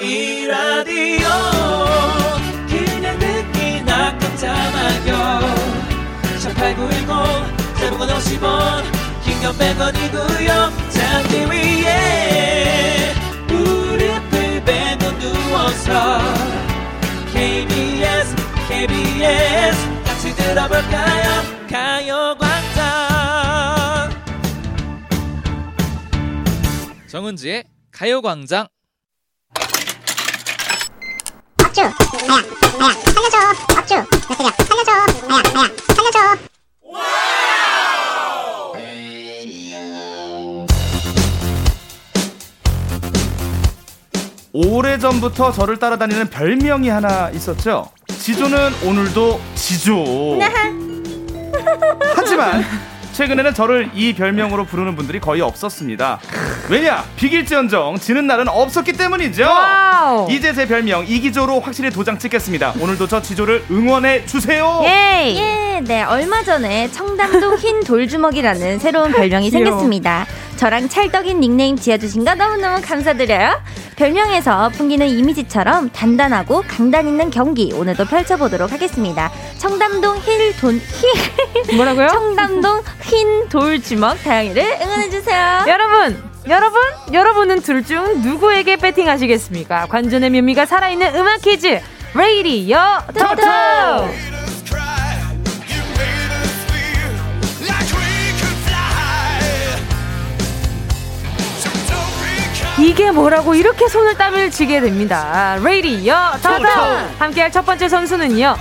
이 라디오 50원. 긴건 100원이고요 잠기 위에 무릎을 베고 누워서 KBS KBS 같이 들어볼까요? 가요광장. 정은지의 가요광장. 업주. 나야 나야. 살려줘. 업주. 몇 살려줘. 나야 나야. 살려줘 오래전부터 저를 따라다니는 별명이 하나 있었죠. 지조는 오늘도 지조. 하지만 최근에는 저를 이 별명으로 부르는 분들이 거의 없었습니다. 왜냐? 비길지언정 지는 날은 없었기 때문이죠. Wow. 이제 제 별명 이기조로 확실히 도장 찍겠습니다. 오늘도 저 지조를 응원해 주세요. 예. 예. 네. 얼마 전에 청담동 흰 돌주먹이라는 새로운 별명이 생겼습니다. 저랑 찰떡인 닉네임 지어주신 거 너무너무 감사드려요. 별명에서 풍기는 이미지처럼 단단하고 강단 있는 경기 오늘도 펼쳐보도록 하겠습니다. 청담동 힐 돈, 힐. 뭐라고요? 청담동 흰 돌 주먹 다영이를 응원해주세요. 여러분! 여러분, 여러분은 둘 중 누구에게 배팅하시겠습니까? 관전의 묘미가 살아있는 음악 퀴즈, 레이디어 토토! 이게 뭐라고 이렇게 손을 땀을 쥐게 됩니다. 레이디어 타타 함께할 첫 번째 선수는요.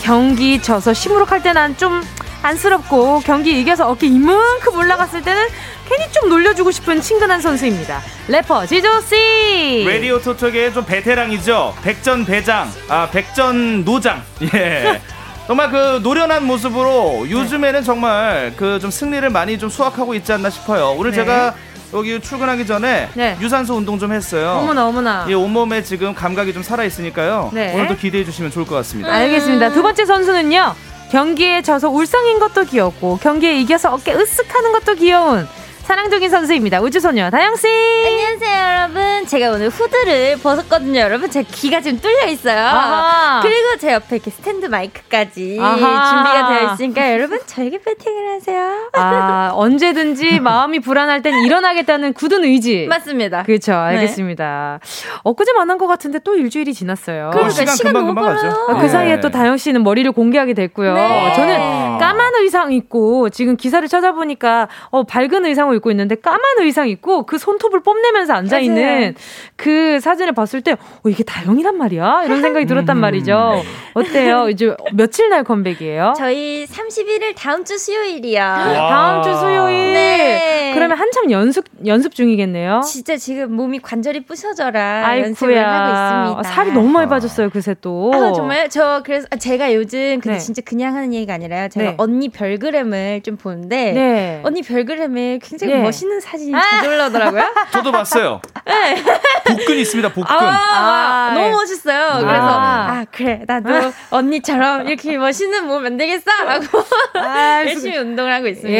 경기 져서 시무룩할 때난좀 안쓰럽고 경기 이겨서 어깨 이만큼 올라갔을 때는 괜히 좀 놀려주고 싶은 친근한 선수입니다. 래퍼 지조씨. 레디오 토토계의 좀 베테랑이죠. 백전 배장, 아 백전 노장. [LAUGHS] 예. 정말 그 노련한 모습으로 요즘에는 정말 그 좀 승리를 많이 좀 수확하고 있지 않나 싶어요. 오늘 네. 제가 여기 출근하기 전에 네. 유산소 운동 좀 했어요. 어머나 어머나. 이 온몸에 지금 감각이 좀 살아 있으니까요. 네. 오늘도 기대해 주시면 좋을 것 같습니다. 알겠습니다. 두 번째 선수는요. 경기에 져서 울상인 것도 귀엽고 경기에 이겨서 어깨 으쓱하는 것도 귀여운 사랑적인 선수입니다. 우주소녀 다영씨. 안녕하세요, 여러분. 제가 오늘 후드를 벗었거든요, 여러분. 제 귀가 지금 뚫려 있어요. 아하. 그리고 제 옆에 이렇게 스탠드 마이크까지 아하. 준비가 되어 있으니까 여러분 저에게 배팅을 하세요. 아, 언제든지 [LAUGHS] 마음이 불안할 땐 일어나겠다는 굳은 의지. 맞습니다. 그렇죠. 알겠습니다. 네. 엊그제 만난 것 같은데 또 일주일이 지났어요. 그러니까 시간, 시간 금방 금방 가죠. 아, 그 네. 사이에 또 다영 씨는 머리를 공개하게 됐고요. 네. 저는 까만 의상 입고 지금 기사를 찾아보니까 어, 밝은 의상 을 입고 있는데 까만 의상 입고 그 손톱을 뽐내면서 앉아 있는 그 사진을 봤을 때 어, 이게 다영이란 말이야 이런 생각이 들었단 음. 말이죠. 어때요? [LAUGHS] 이제 며칠 날 컴백이에요? 저희 31일 다음 주 수요일이요. [GASPS] 다음 주 수요일. 네. 그러면 한참 연습 연습 중이겠네요. 진짜 지금 몸이 관절이 부서져라 아이쿠야. 연습을 하고 있습니다. 살이 너무 많이 빠졌어요 그새 또. 아, 정말 저 그래서 제가 요즘 근데 네. 진짜 그냥 하는 얘기가 아니라 제가 네. 언니 별그램을 좀 보는데 네. 언니 별그램에 굉장히 네. 멋있는 사진이 아. 자주 올라오더라고요. [LAUGHS] 저도 봤어요. 네. 복근 있습니다. 복근. 아, 아, 너무 멋있어요. 그래서 아 그래 나도 언니처럼 이렇게 멋있는 몸 만들겠어 하고 아, 열심히 운동을 하고 있습니다.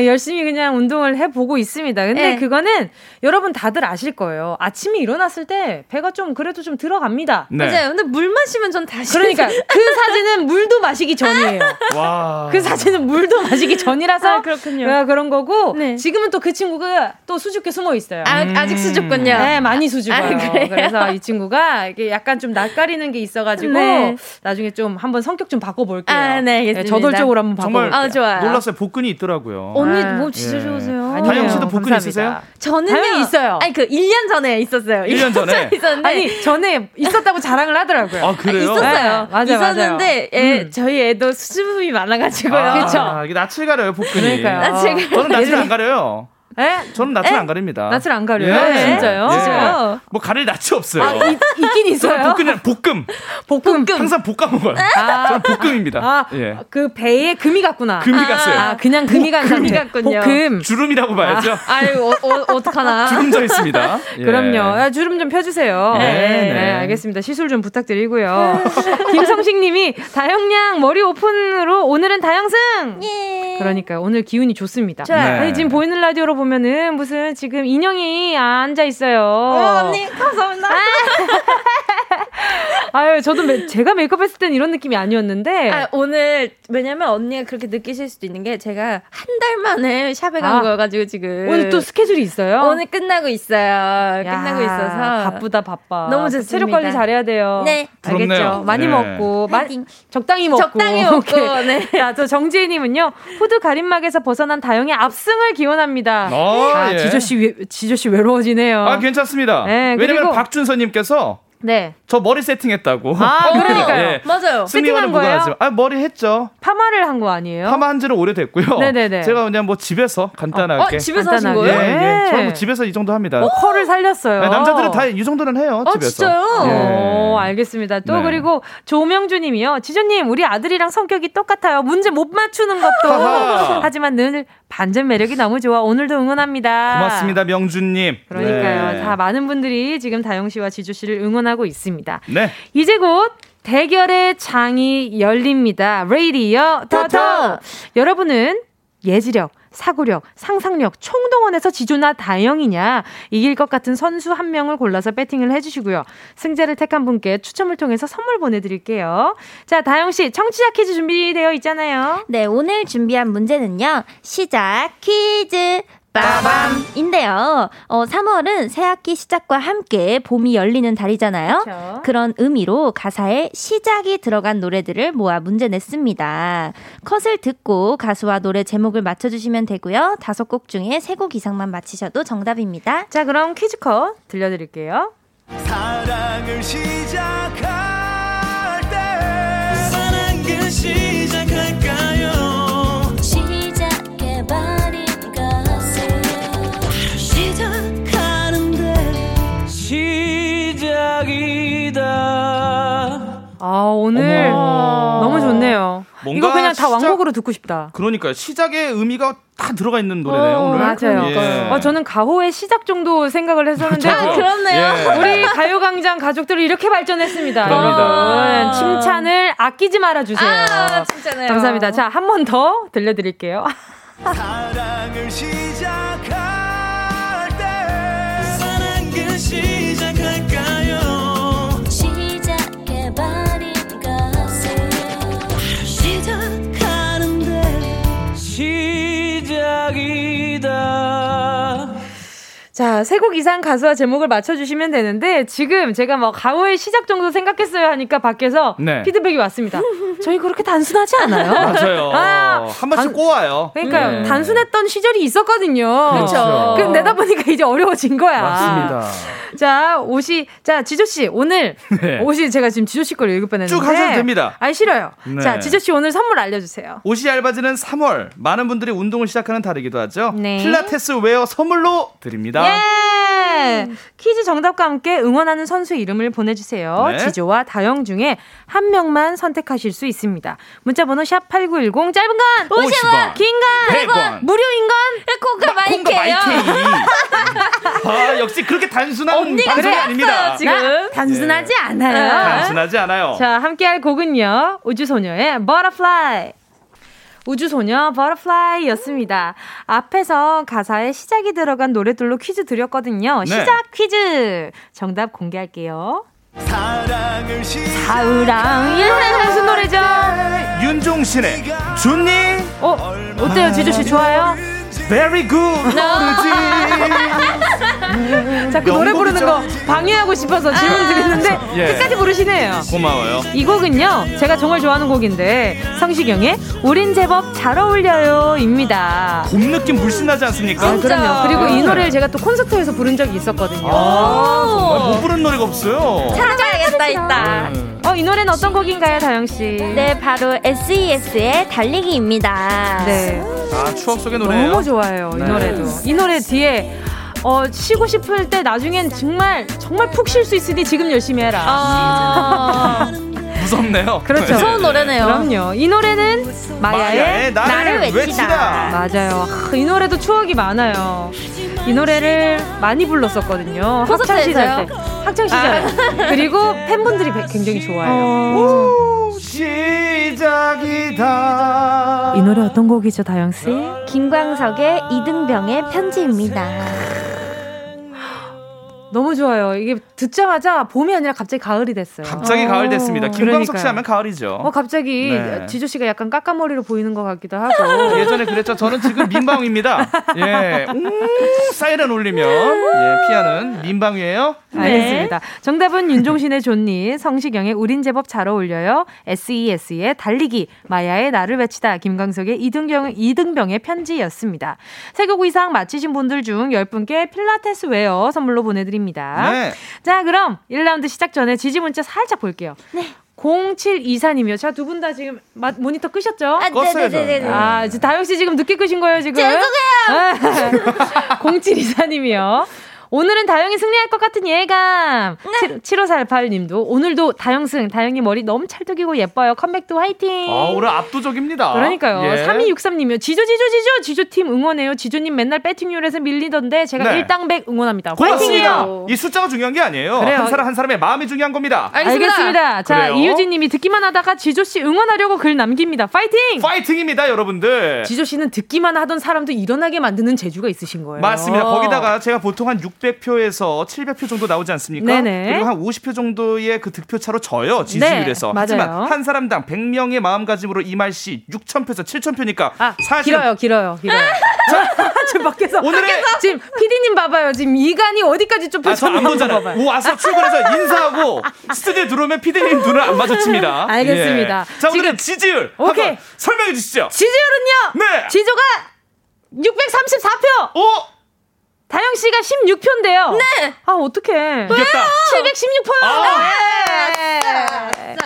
예, 열심히 그냥 운동을 해 보고 있습니다. 근데 네. 그거는 여러분 다들 아실 거예요. 아침에 일어났을 때 배가 좀 그래도 좀 들어갑니다. 네. 맞아요. 근데 물 마시면 전 다시 그러니까 [LAUGHS] 그 사진은 물도 마시기 전이에요. 와. 그 사진은 물도 마시기 전이라서 아, 그렇군요. 그런 거고 네. 지금은 또 그 친구가 또 수줍게 숨어 있어요. 아, 음. 아직 수줍군요. 네, 많이 수줍어요. 아, 그래서 이 친구가 이게 약간 좀 낯가리는 게 있어가지고 네. 나중에 좀 한번 성격 좀 바꿔볼게요. 아, 네, 알겠습니다. 네, 저돌적으로 한번 바꿔볼게요. 아, 좋아요. 놀랐어요. 복근이 있더라고요. 언니 뭐 진짜 예. 좋으세요. 다영 씨도 복근 감사합니다. 있으세요? 저는요 있어요. 아니 그 1년 전에 있었어요. 1년 전에 [LAUGHS] 있었는데 아니 전에 있었다고 자랑을 하더라고요. 아 그래요? 있었어요. 네, 맞아요, 있었는데 맞아요. 애, 음. 저희 애도 수줍음이 많아가지고요. 아, 그렇죠. 이게 낯을 가려요 복근이. 그러니까요. 낯을 저는 낯을 안 가려요. 에? 저는 낯을 에? 안 가립니다. 낯을 안 가려요? 예. 네. 진짜요? 예. 진짜요? 뭐 가릴 낯이 없어요. 아, 이, 있긴 있어요. 볶음, 볶음. 볶음. 항상 볶아 먹어요. 아. 저는 볶음입니다. 아, 예. 그 배에 금이 갔구나. 금이 갔어요. 아, 그냥 금이 간 금이 갔군요. 볶음. 주름이라고 봐야죠. 아, 아유, 어, 어, 어떡하나. [LAUGHS] 주름 져 있습니다. 예. 그럼요. 야, 주름 좀 펴주세요. 네, 네. 네 알겠습니다. 시술 좀 부탁드리고요. [LAUGHS] 김성식 님이 다영양 머리 오픈으로 오늘은 다영승! 예. 그러니까 오늘 기운이 좋습니다. 네. 아니, 지금 보이는 라디오로 보면 은 무슨 지금 인형이 앉아 있어요. 어, 언니 감사합니다. 아 유, 저도 매, 제가 메이크업 했을 땐 이런 느낌이 아니었는데. 아, 오늘, 왜냐면 언니가 그렇게 느끼실 수도 있는 게 제가 한 달 만에 샵에 간 아, 거여가지고 지금. 오늘 또 스케줄이 있어요? 오늘 끝나고 있어요. 야, 끝나고 있어서. 바쁘다, 바빠. 너무 좋습니다. 체력 관리 잘해야 돼요. 네. 알겠죠? 부럽네요. 많이 네. 먹고. 마, 적당히 먹고. 적당히 먹고. [LAUGHS] 네. 자, 저 정지혜님은요. 후드 가림막에서 벗어난 다영의 압승을 기원합니다. 어, 아, 예. 지조씨, 지조씨 외로워지네요. 아, 괜찮습니다. 네, 왜냐면 박준서님께서 네. 저 머리 세팅했다고. 아, [LAUGHS] 그러니까요. 예. 맞아요. 세팅한 거예요? 아, 머리 했죠. 파마를 한 거 아니에요? 파마 한 지는 오래됐고요. 네네네. 제가 그냥 뭐 집에서 간단하게. 어, 어 집에서 하신 거예요? 예, 예. 저는 뭐 집에서 이 정도 합니다. 어, 컬을 살렸어요. 네, 남자들은 다 이 정도는 해요. 어, 집에서. 진짜요? 예. 오, 알겠습니다. 또 네. 그리고 조명주 님이요. 지조님, 우리 아들이랑 성격이 똑같아요. 문제 못 맞추는 것도. [LAUGHS] 하지만 늘 반전 매력이 너무 좋아. 오늘도 응원합니다. 고맙습니다, 명주님. 그러니까요. 네. 다 많은 분들이 지금 다영 씨와 지주 씨를 응원하 고 있습니다. 네. 이제 곧 대결의 장이 열립니다. 레이디어 터터. 여러분은 예지력, 사고력, 상상력, 총동원해서 지조나 다영이냐 이길 것 같은 선수 한 명을 골라서 배팅을 해주시고요. 승자를 택한 분께 추첨을 통해서 선물 보내드릴게요. 자, 다영 씨 청취자 퀴즈 준비되어 있잖아요. 네, 오늘 준비한 문제는요. 시작 퀴즈. 빠밤 인데요. 어, 3월은 새학기 시작과 함께 봄이 열리는 달이잖아요. 그렇죠. 그런 의미로 가사에 시작이 들어간 노래들을 모아 문제 냈습니다. 컷을 듣고 가수와 노래 제목을 맞춰주시면 되고요. 다섯 곡 중에 세 곡 이상만 맞히셔도 정답입니다. 자, 그럼 퀴즈 컷 들려드릴게요. 사랑을 시작할 때 사랑을 시작 아, 오늘 어머. 너무 좋네요. 이거 그냥 다 시작... 왕곡으로 듣고 싶다. 그러니까요. 시작의 의미가 다 들어가 있는 노래네요, 어, 오늘. 맞아요. 예. 어, 저는 가호의 시작 정도 생각을 했었는데. 아, 그렇네요. 예. 우리 가요광장 가족들을 이렇게 발전했습니다. 여러분. 칭찬을 아끼지 말아주세요. 아, 칭찬해요. 감사합니다. 자, 한 번 더 들려드릴게요. 사랑을 시작할 때 사랑 그 시 시작이다 자, 세 곡 이상 가수와 제목을 맞춰주시면 되는데, 지금 제가 뭐 가오의 시작 정도 생각했어요 하니까 밖에서 네. 피드백이 왔습니다. [LAUGHS] 저희 그렇게 단순하지 않아요? 맞아요. 아, 한 번씩 단, 꼬아요. 그러니까요. 네. 단순했던 시절이 있었거든요. 그렇죠. 그 내다 보니까 이제 어려워진 거야. 맞습니다. 자, 옷이, 자, 지조씨, 오늘, [LAUGHS] 네. 옷이 제가 지금 지조씨 걸 읽을 뻔 했는데. 쭉 하셔도 됩니다. 아니, 싫어요. 네. 자, 지조씨 오늘 선물 알려주세요. 옷이 얇아지는 3월. 많은 분들이 운동을 시작하는 달이기도 하죠. 네. 필라테스 웨어 선물로 드립니다. 예! 퀴즈 정답과 함께 응원하는 선수 이름을 보내주세요. 네. 지조와 다영 중에 한 명만 선택하실 수 있습니다. 문자번호 샵 8910, 짧은 건 50원, 긴건 100원, 무료인 건 콩과 마이케이예요. 아, 역시 그렇게 단순한 방송이 아닙니다. 지금 단순하지 네. 않아요. 단순하지 않아요. 자, 함께할 곡은요. 우주소녀의 Butterfly. 우주소녀 Butterfly였습니다. 앞에서 가사에 시작이 들어간 노래들로 퀴즈 드렸거든요. 네. 시작 퀴즈! 정답 공개할게요. 사랑을 사우랑 예 무슨 노래죠? 윤종신의 준니 어 어때요 지조 씨 좋아요? Very good 자꾸 노래 부르는 거 방해하고 싶어서 질문 드리는데 예. 끝까지 부르시네요. 고마워요. 이 곡은요 제가 정말 좋아하는 곡인데 성시경의 우린 제법 잘 어울려요입니다. 봄 느낌 물씬 나지 않습니까? 아, 그럼요. 그리고 이 노래를 제가 또 콘서트에서 부른 적이 있었거든요. 아, 정말 못 부른 노래가 없어요. 찾아야겠다 있다. 어, 이 노래는 어떤 곡인가요, 다영 씨? 네, 바로 SES의 달리기입니다. 네. 아, 추억 속의 노래예요. 너무 좋아요. 이 네. 노래도. 이 노래 뒤에 어, 쉬고 싶을 때 나중엔 정말 정말 푹 쉴 수 있으니 지금 열심히 해라. 아~ [LAUGHS] 무섭네요. 그렇죠. 무서운 노래네요. 그럼요. 이 노래는 마야의, 마야의 나를, 나를 외치다. 외치다. 맞아요. 이 노래도 추억이 많아요. 이 노래를 많이 불렀었거든요. 학창 시절 때. 학창 시절. 아. [LAUGHS] 그리고 팬분들이 굉장히 좋아해요. 어. 시작이다. 이 노래 어떤 곡이죠, 다영 씨? 김광석의 이등병의 편지입니다. 너무 좋아요. 이게 듣자마자 봄이 아니라 갑자기 가을이 됐어요. 갑자기 어, 가을 됐습니다. 김광석 씨 하면 가을이죠. 어, 갑자기 네. 지조 씨가 약간 까까머리로 보이는 것 같기도 하고. [LAUGHS] 예전에 그랬죠. 저는 지금 민방위입니다. 예. 음, 사이렌 울리면 예, 피하는 민방위예요. 네. 알겠습니다. 정답은 윤종신의 좋니, 성시경의 우린 제법 잘 어울려요. SES의 달리기, 마야의 나를 외치다, 김광석의 이등병, 이등병의 편지였습니다. 세곡 이상 맞히신 분들 중 10분께 필라테스 웨어 선물로 보내드립니다. 네. 자, 그럼 1라운드 시작 전에 지지 문자 살짝 볼게요. 네. 0724님이요. 자, 두 분 다 지금 마, 모니터 끄셨죠? 아, 네네네. 아, 다영 씨 지금 늦게 끄신 거예요, 지금? 죄송해요. [LAUGHS] 0724님이요. 오늘은 다영이 승리할 것 같은 예감. 네. 7548님도 오늘도 다영승, 다영이 머리 너무 찰떡이고 예뻐요. 컴백도 화이팅. 아, 오늘 압도적입니다. 그러니까요. 예. 3263님이요. 지조, 지조, 지조, 지조팀 응원해요. 지조님 맨날 배팅률에서 밀리던데 제가 네. 일당백 응원합니다. 고맙습니다. 이 숫자가 중요한 게 아니에요. 그래요. 한 사람 한 사람의 마음이 중요한 겁니다. 알겠습니다. 알겠습니다. 자, 이유진님이 듣기만 하다가 지조씨 응원하려고 글 남깁니다. 파이팅! 파이팅입니다, 여러분들. 지조씨는 듣기만 하던 사람도 일어나게 만드는 재주가 있으시신 거예요. 맞습니다. 거기다가 제가 보통 한 6. 600표에서 700표 정도 나오지 않습니까? 네네. 그리고 한 50표 정도의 그 득표 차로 져요. 지지율에서. 네, 하지만 한 사람당 100명의 마음가짐으로 이말 씨 6,000표에서 7,000표니까 아, 사실 길어요, 길어요, 길어요. 자, [LAUGHS] 지금 밖에서 오늘의 밖에서? 지금 PD님 봐봐요. 지금 이간이 어디까지 좀 아, 안 보잖아요. 와서 출근해서 인사하고 스튜디오에 들어오면 PD님 눈을 안 마주칩니다. [LAUGHS] 알겠습니다. 예. 자, 오늘 지지율 오케이. 설명해 주시죠. 지지율은요? 네. 지조가 634표. 오! 다영 씨가 16표인데요. 네. 아, 어떡해. 이겼다. 716표요. 아, 네.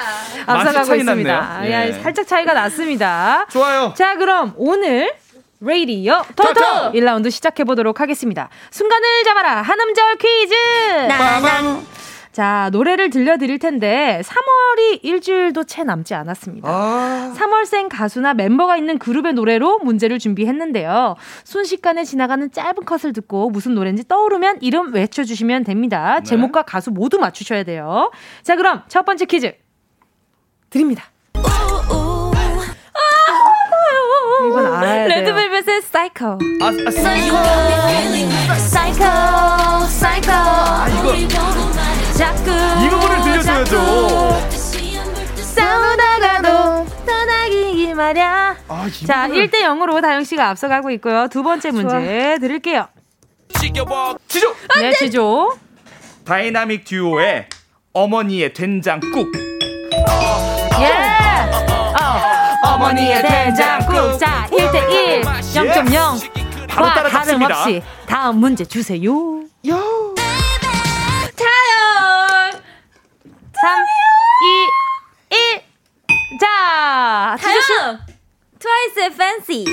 앞서가고 있습니다. 예. 야, 살짝 차이가 났습니다. 좋아요. 자, 그럼 오늘 레이디어 토토 1라운드 시작해 보도록 하겠습니다. 순간을 잡아라. 한음절 퀴즈. 나랑 자, 노래를 들려드릴 텐데 3월이 일주일도 채 남지 않았습니다. 아~ 3월생 가수나 멤버가 있는 그룹의 노래로 문제를 준비했는데요. 순식간에 지나가는 짧은 컷을 듣고 무슨 노래인지 떠오르면 이름 외쳐주시면 됩니다. 네. 제목과 가수 모두 맞추셔야 돼요. 자, 그럼 첫 번째 퀴즈 드립니다. 이건 알아야 돼요. 레드벨벳의 사이코. 아, 아 사이코. 사이코. 사이코. 아, 이거. 자꾸. 이 부분을 들려줘야죠. 싸우다가도 떠나기 말야. 아, 자, 1대 0으로 다영 씨가 앞서가고 있고요. 두 번째 문제 좋아. 드릴게요. 지조. 네, 지조. 다이나믹 듀오의 어머니의 된장국. 예. 어. 머니의 된장국. 자, 1대 1, 0.0. 바로 따라 다름없이 다음 문제 주세요. 요. 자, 다영. 트와이스의 Fancy.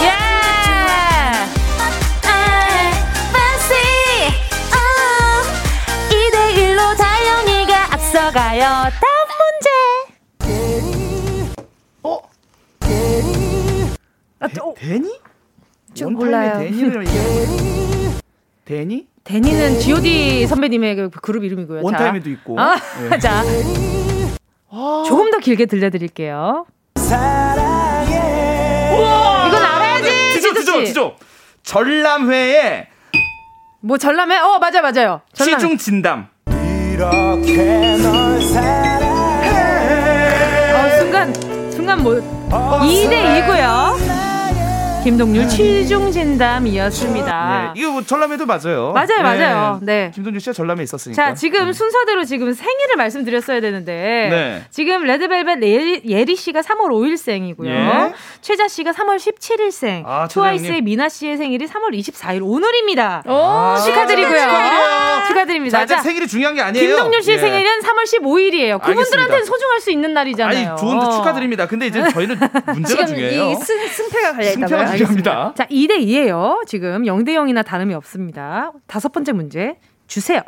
예. 앞서가요. 다음 문제. 어? 아, 데, 데니? 좀 몰라요. 데니를 데니? 데니는 G.O.D 선배님의 그 그룹 이름이고요. 원타임에도 있고. 아, 네. [LAUGHS] 자, 조금 더 길게 들려드릴게요. 우와, 이건 알아야지. 지조, 지조, 지조. 전람회에 뭐 전람회? 어 맞아 맞아요. 전람. 시중 진담. 이렇게 널 사랑해. 어, 순간, 순간 뭐, 2대 2고요. 김동률 취중 진담이었습니다. 네, 이거 뭐 전람회도 맞아요. 맞아요, 네. 맞아요. 네. 김동률 씨가 전람회 있었으니까. 자, 지금 네. 순서대로 지금 생일을 말씀드렸어야 되는데 네. 지금 레드벨벳 예리, 예리 씨가 3월 5일생이고요. 예. 최자 씨가 3월 17일생. 아, 트와이스의 미나 씨의 생일이 3월 24일 오늘입니다. 아, 축하드리고요. 축하드립니다. 축하드립니다. 자, 자, 생일이 중요한 게 아니에요. 김동률 씨 예. 생일은 3월 15일이에요. 그분들한테는 소중할 수 있는 날이잖아요. 아니, 좋은데 축하드립니다. 근데 이제 저희는 [LAUGHS] 문제가 중요해요. 승, 승패가 걸려 있다고요. 중요합니다. 자, 2대 2예요. 지금 0대 0이나 다름이 없습니다. 다섯 번째 문제 주세요.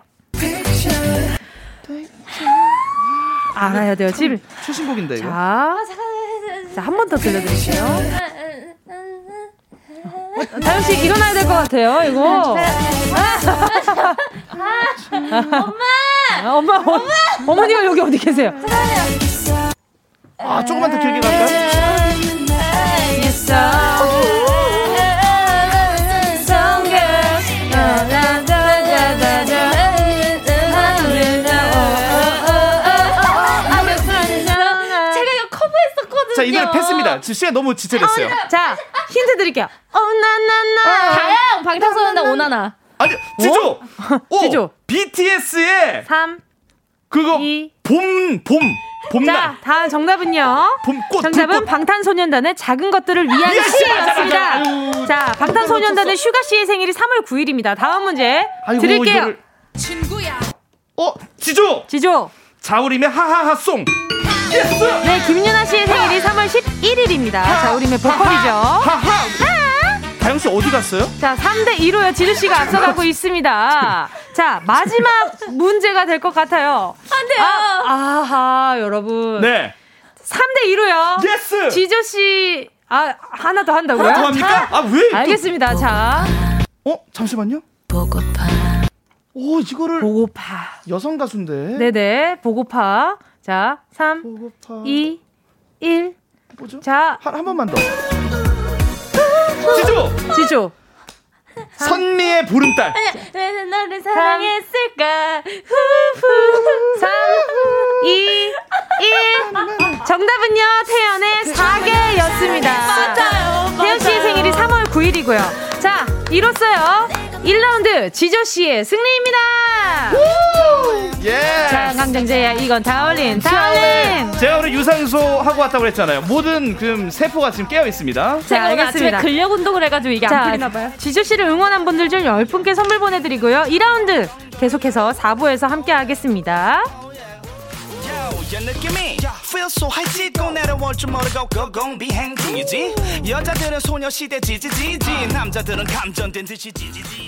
알아야 돼요. 지금 최신곡인데 이거. 자, 자 한 번 더 들려드릴게요. 어, 다영 씨 일어나야 될 것 같아요. 이거. 엄마. 엄마. 엄마. 어머니가 여기 어디 계세요? 아 조금만 더 길게 갈까요? 자, 이 노래 패스입니다. 지금 시간 너무 지체됐어요. 아, 자, 힌트 드릴게요. 오나나나. 다영 방탄소년단 오나나. 아니, 지조. 오, 지조. BTS의 3 그거 2 봄, 봄. 봄날. 자, 다음 정답은요. 봄꽃. 정답은 불꽃. 방탄소년단의 작은 것들을 위한 시였습니다. 자, 방탄소년단의 슈가 씨의 생일이 3월 9일입니다. 다음 문제 아이고, 드릴게요. 이거를... 친구야. 어, 지조. 지조. 자우림의 하하하송. Yes! 네, 김윤아 씨의 생일이 3월 11일입니다. 자우림의 보컬이죠. 하하! 다영 씨 어디 갔어요? 자, 3대 2로요. 지조 씨가 앞서가고 있습니다. 자, 마지막 문제가 될 것 같아요. 안 돼요. 아, 아하, 여러분. 네. 3대 2로요. Yes! 지조 씨, 아, 하나 더 한다고요? 하나 더 합니까? 아, 왜? 알겠습니다. 또... 자. 어, 잠시만요. 보고파. 오, 이거를. 보고파. 여성 가수인데. 네 네, 보고파. 자, 3, 보고파. 2, 1. 뭐죠? 자. 한, 한 번만 더. 지조! 지조. 선미의 보름달. 왜 너를 사랑했을까? 3, 2, 1. 정답은요, 태연의 4개였습니다. 맞아요. 태연 씨의 생일이 3월 9일이고요. 자, 이로써요. 1라운드 지조씨의 승리입니다. 예. 자, 강정재야, 이건 다올린, 다올린. 제가 오늘 유산소 하고 왔다고 그랬잖아요. 모든 그 세포가 지금 깨어 있습니다. 자, 알겠습니다. 근력 운동을 해가지고 이게 자, 안 풀리나 봐요. 지조씨를 응원한 분들 중 10분께 선물 보내드리고요. 2라운드 계속해서 4부에서 함께 하겠습니다. feel so high 짚고 내려올 줄 모르고 고공 비행 중이지 여자들은 소녀시대 지지지지 남자들은 감전된 듯이 지지지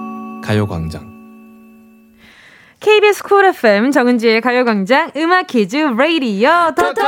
가요광장 KBS Cool FM 정은지의 가요광장 음악 퀴즈 레이디어 토토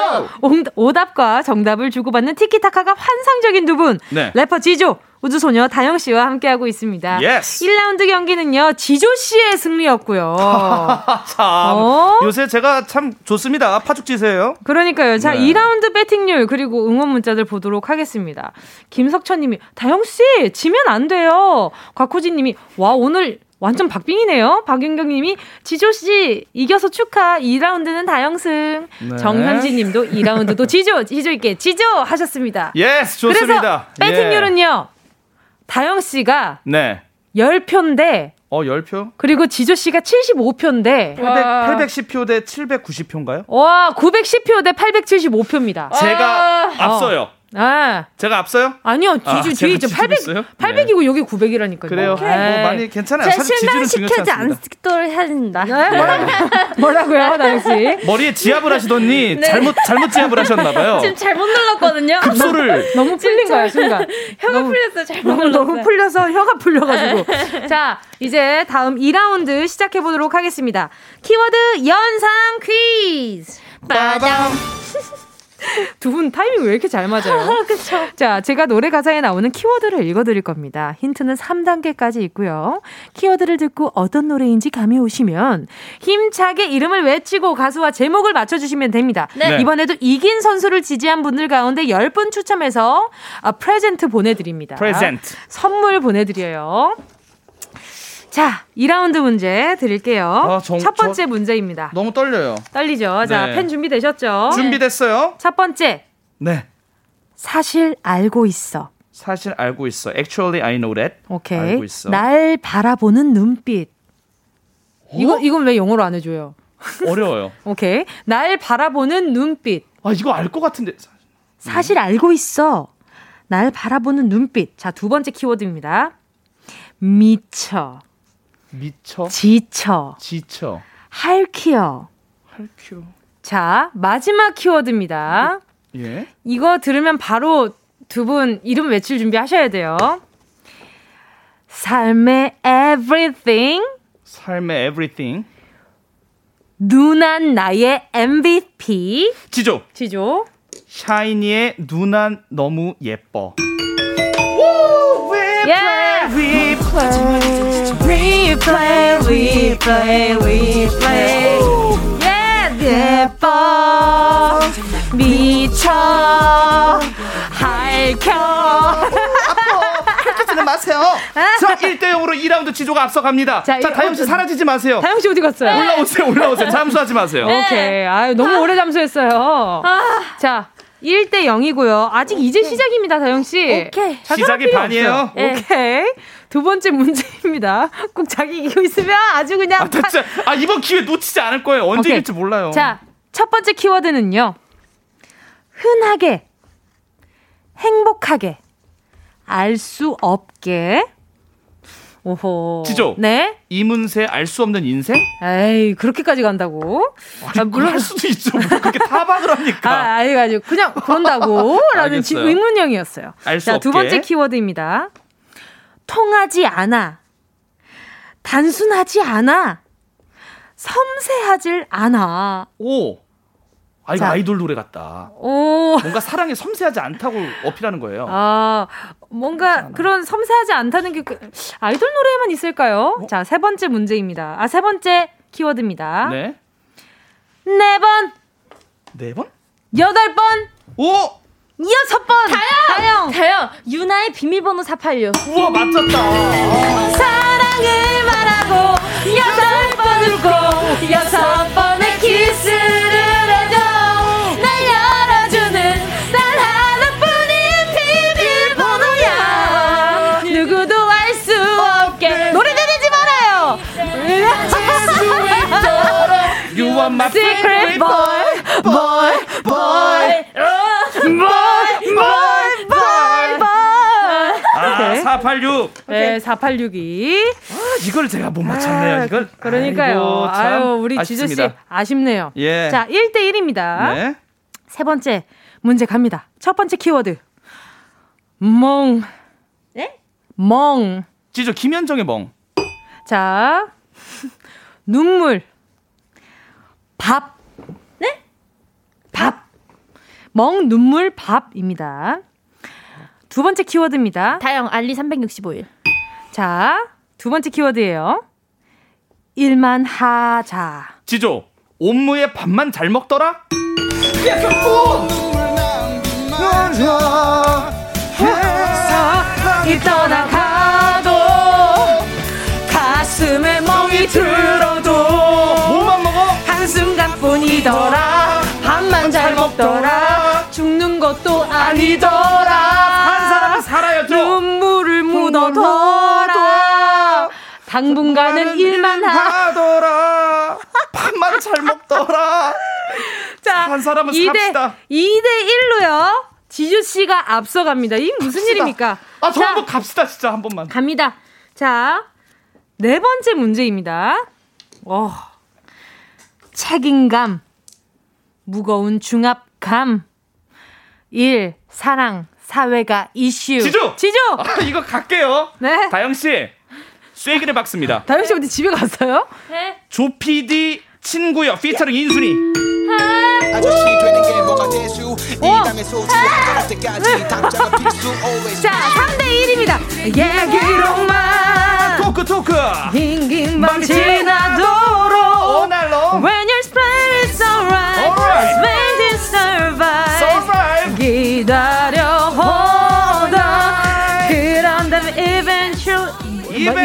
오답과 정답을 주고받는 티키타카가 환상적인 두분 네. 래퍼 지조 우주소녀 다영 씨와 함께하고 있습니다. Yes. 1라운드 경기는요, 지조 씨의 승리였고요. [LAUGHS] 참, 어? 요새 제가 참 좋습니다. 파죽지세요. 그러니까요. 자, 네. 2라운드 배팅률, 그리고 응원 문자들 보도록 하겠습니다. 김석천 님이, 다영 씨, 지면 안 돼요. 곽호진 님이, 와, 오늘 완전 박빙이네요. 박윤경 님이 지조 씨 이겨서 축하. 2라운드는 다영승. 네. 정현진 님도 2라운드도 지조, 지조 있게 지조 하셨습니다. Yes, 좋습니다. 그래서 배팅률은요. 예. 다영 씨가 네. 10표인데 어, 10표? 그리고 지조 씨가 75표인데 800, 810표 대 790표인가요? 와, 910표 대 875표입니다. 제가 앞서요. 어. 아. 제가 앞서요? 아니요, 뒤주, 아, 뒤에 있죠. 800, 800이고 네. 여기 900이라니까요. 그래요? 뭐 많이 괜찮아요. 사실 지주는 중요하지 않도록 해야 된다. 네? 뭐라고, 뭐라고요, 다영씨? 머리에 지압을 하시더니 네. 잘못, 잘못 지압을 하셨나 봐요. 지금 잘못 눌렀거든요. 급소를. 너무 풀린 거예요, 순간. [LAUGHS] 혀가 너무, 풀렸어요, 잘못 너무, 눌렀어요. 너무 풀려서 혀가 풀려 가지고. [LAUGHS] 자, 이제 다음 2라운드 시작해 보도록 하겠습니다. 키워드 연상 퀴즈! 빠담! [LAUGHS] 두 분 타이밍 왜 이렇게 잘 맞아요? [LAUGHS] 그쵸. 자, 제가 노래 가사에 나오는 키워드를 읽어드릴 겁니다. 힌트는 3단계까지 있고요. 키워드를 듣고 어떤 노래인지 감이 오시면 힘차게 이름을 외치고 가수와 제목을 맞춰주시면 됩니다. 네. 이번에도 이긴 선수를 지지한 분들 가운데 10분 추첨해서 아, present 보내드립니다. Present. 선물 보내드려요. 자, 2라운드 문제 드릴게요. 아, 정, 첫 번째 문제입니다. 너무 떨려요. 떨리죠? 자, 네. 펜 준비되셨죠? 준비됐어요. 첫 번째. 네. 사실 알고 있어. 사실 알고 있어. Actually, I know that. 오케이. 알고 있어. 날 바라보는 눈빛. 어? 이거 이건 왜 영어로 안 해 줘요? 어려워요. [LAUGHS] 오케이. 날 바라보는 눈빛. 아 이거 알 것 같은데. 사실 알고 있어. 날 바라보는 눈빛. 자, 두 번째 키워드입니다. 미쳐. 미쳐. 지쳐. 지쳐. 할퀴어. 할퀴어. 자, 마지막 키워드입니다. 예. 이거 들으면 바로 두 분 이름 외칠 준비하셔야 돼요. 삶의 everything. 삶의 everything. 누난 나의 MVP. 지조. 지조. 샤이니의 누난 너무 예뻐. yeah. We play, we play, we play, we play. Yeah, 예뻐 미쳐 할켜. 는 마세요. 자, 1대 0으로 2라운드 지조가 앞서갑니다. 자, 자 다영 씨 사라지지 마세요. 다영 씨 어디 갔어요? 올라오세요, 올라오세요. 잠수하지 마세요. 네. 오케이. 아유, 너무 오래 잠수했어요. 아. 자, 1대 0이고요. 아직 이제 오케이. 시작입니다, 다영 씨. 오케이. 시작이 반이에요. 네. 오케이. 두 번째 문제입니다. 꼭 자기 이기고 있으면 아주 그냥 아, 진짜. 아, 이번 기회 놓치지 않을 거예요. 언제 오케이. 이길지 몰라요. 자, 첫 번째 키워드는요. 흔하게 행복하게 알 수 없게 오호. 지조. 네. 이문세 알 수 없는 인생? 에이, 그렇게까지 간다고? 아니, 아, 물론 할 수도 있죠. 그렇게 타박을 합니까? 아, 아니 가지고 그냥 그런다고 [LAUGHS] 라는 의문형이었어요. 알수 자, 없게. 두 번째 키워드입니다. 통하지 않아. 단순하지 않아. 섬세하질 않아. 오. 아, 이거 자. 아이돌 노래 같다. 오. 뭔가 사랑에 섬세하지 않다고 어필하는 거예요. 아, 뭔가 그런 섬세하지 않다는 게 그, 아이돌 노래에만 있을까요? 어? 자, 세 번째 문제입니다. 아, 세 번째 키워드입니다. 네. 네 번. 네 번? 여덟 번. 오! 여섯 번. 다영! 다영! 다영! 유나의 비밀번호 486. 우와, 맞췄다. 사랑을 말하고 여덟 번 웃고 여섯 번의 키스 want my secret boy, boy, boy, boy, boy, boy, boy. 아, 486. 네, 4862. 아, 이걸 제가 못 맞췄네요. 아, 이걸. 그러니까요. 아이고, 아유, 우리 지조 씨 아쉽습니다. 아쉽네요. 예. 자, 1대 1입니다. 네. 세 번째 문제 갑니다. 첫 번째 키워드. 멍. 네? 멍. 지조 김현정의 멍. 자, 눈물. 밥. 네? 밥. 멍, 눈물, 밥입니다. 두 번째 키워드입니다. 다영 알리 365일. 자, 두 번째 키워드예요. 일만 하자. 지조 옴무에 밥만 잘 먹더라. 사랑 먹더라 죽는 것도 아니더라 한 사람은 살아야죠. 눈물을 묻어둬라 당분간은 일만 하 하더라. 밥만 잘 먹더라. 자, 한 사람은 2대, 삽시다. 2대 1로요. 지주 씨가 앞서갑니다. 이게 무슨 일입니까? 아, 저 자, 한번 갑시다, 진짜 한 번만. 갑니다. 자, 네 번째 문제입니다. 어, 책임감, 무거운 중압감, 일, 사랑, 사회가 이슈. 지조! 지조! 아, 이거 갈게요. 네. 다영 씨, 쐐기를 박습니다. 다현 씨 어디 집에 갔어요? 네. 조피디 친구여 피처링 인순이. 아저씨 되는 게 뭐가 대수 이 땅의 소중히 하갈 때까지 당장은 필수 [LAUGHS] always 자, 3대 1입니다. 얘기로만 토크 토크. 빙빙방 지나도록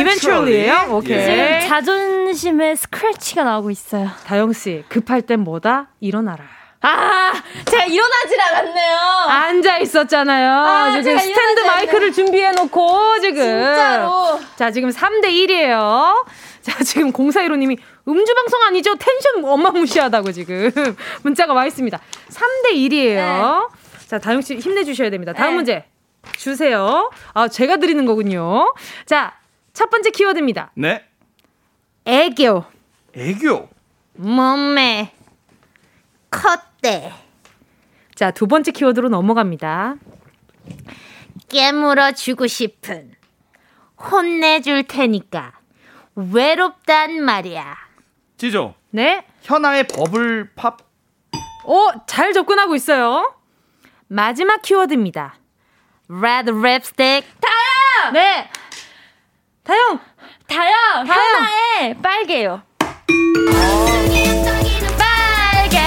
Eventually. eventually예요? 지금 오케이. 자존심에 스크래치가 나오고 있어요. 다영 씨 급할 땐 뭐다? 일어나라. 아, 제가 일어나질 않았네요. 앉아 있었잖아요. 아, 지금 제가 스탠드 마이크를 준비해 놓고 지금 진짜로. 자, 지금 3대 1이에요. 자, 지금 0415님이 음주 방송 아니죠? 텐션 어마무시하다고 지금 [LAUGHS] 문자가 와 있습니다. 3대 1이에요. 자, 다영 씨 힘내 주셔야 됩니다. 다음 네. 문제 주세요. 아, 제가 드리는 거군요. 자, 첫 번째 키워드입니다. 네. 애교. 애교. 몸매. 컸대. 자, 두 번째 키워드로 넘어갑니다. 깨물어 주고 싶은. 혼내줄 테니까. 외롭단 말이야. 지조. 네. 현아의 버블 팝. 오, 잘 접근하고 있어요. 마지막 키워드입니다. Red lipstick. 다영! 네. 다영. 다영! 현아의 빨개요. 빨개,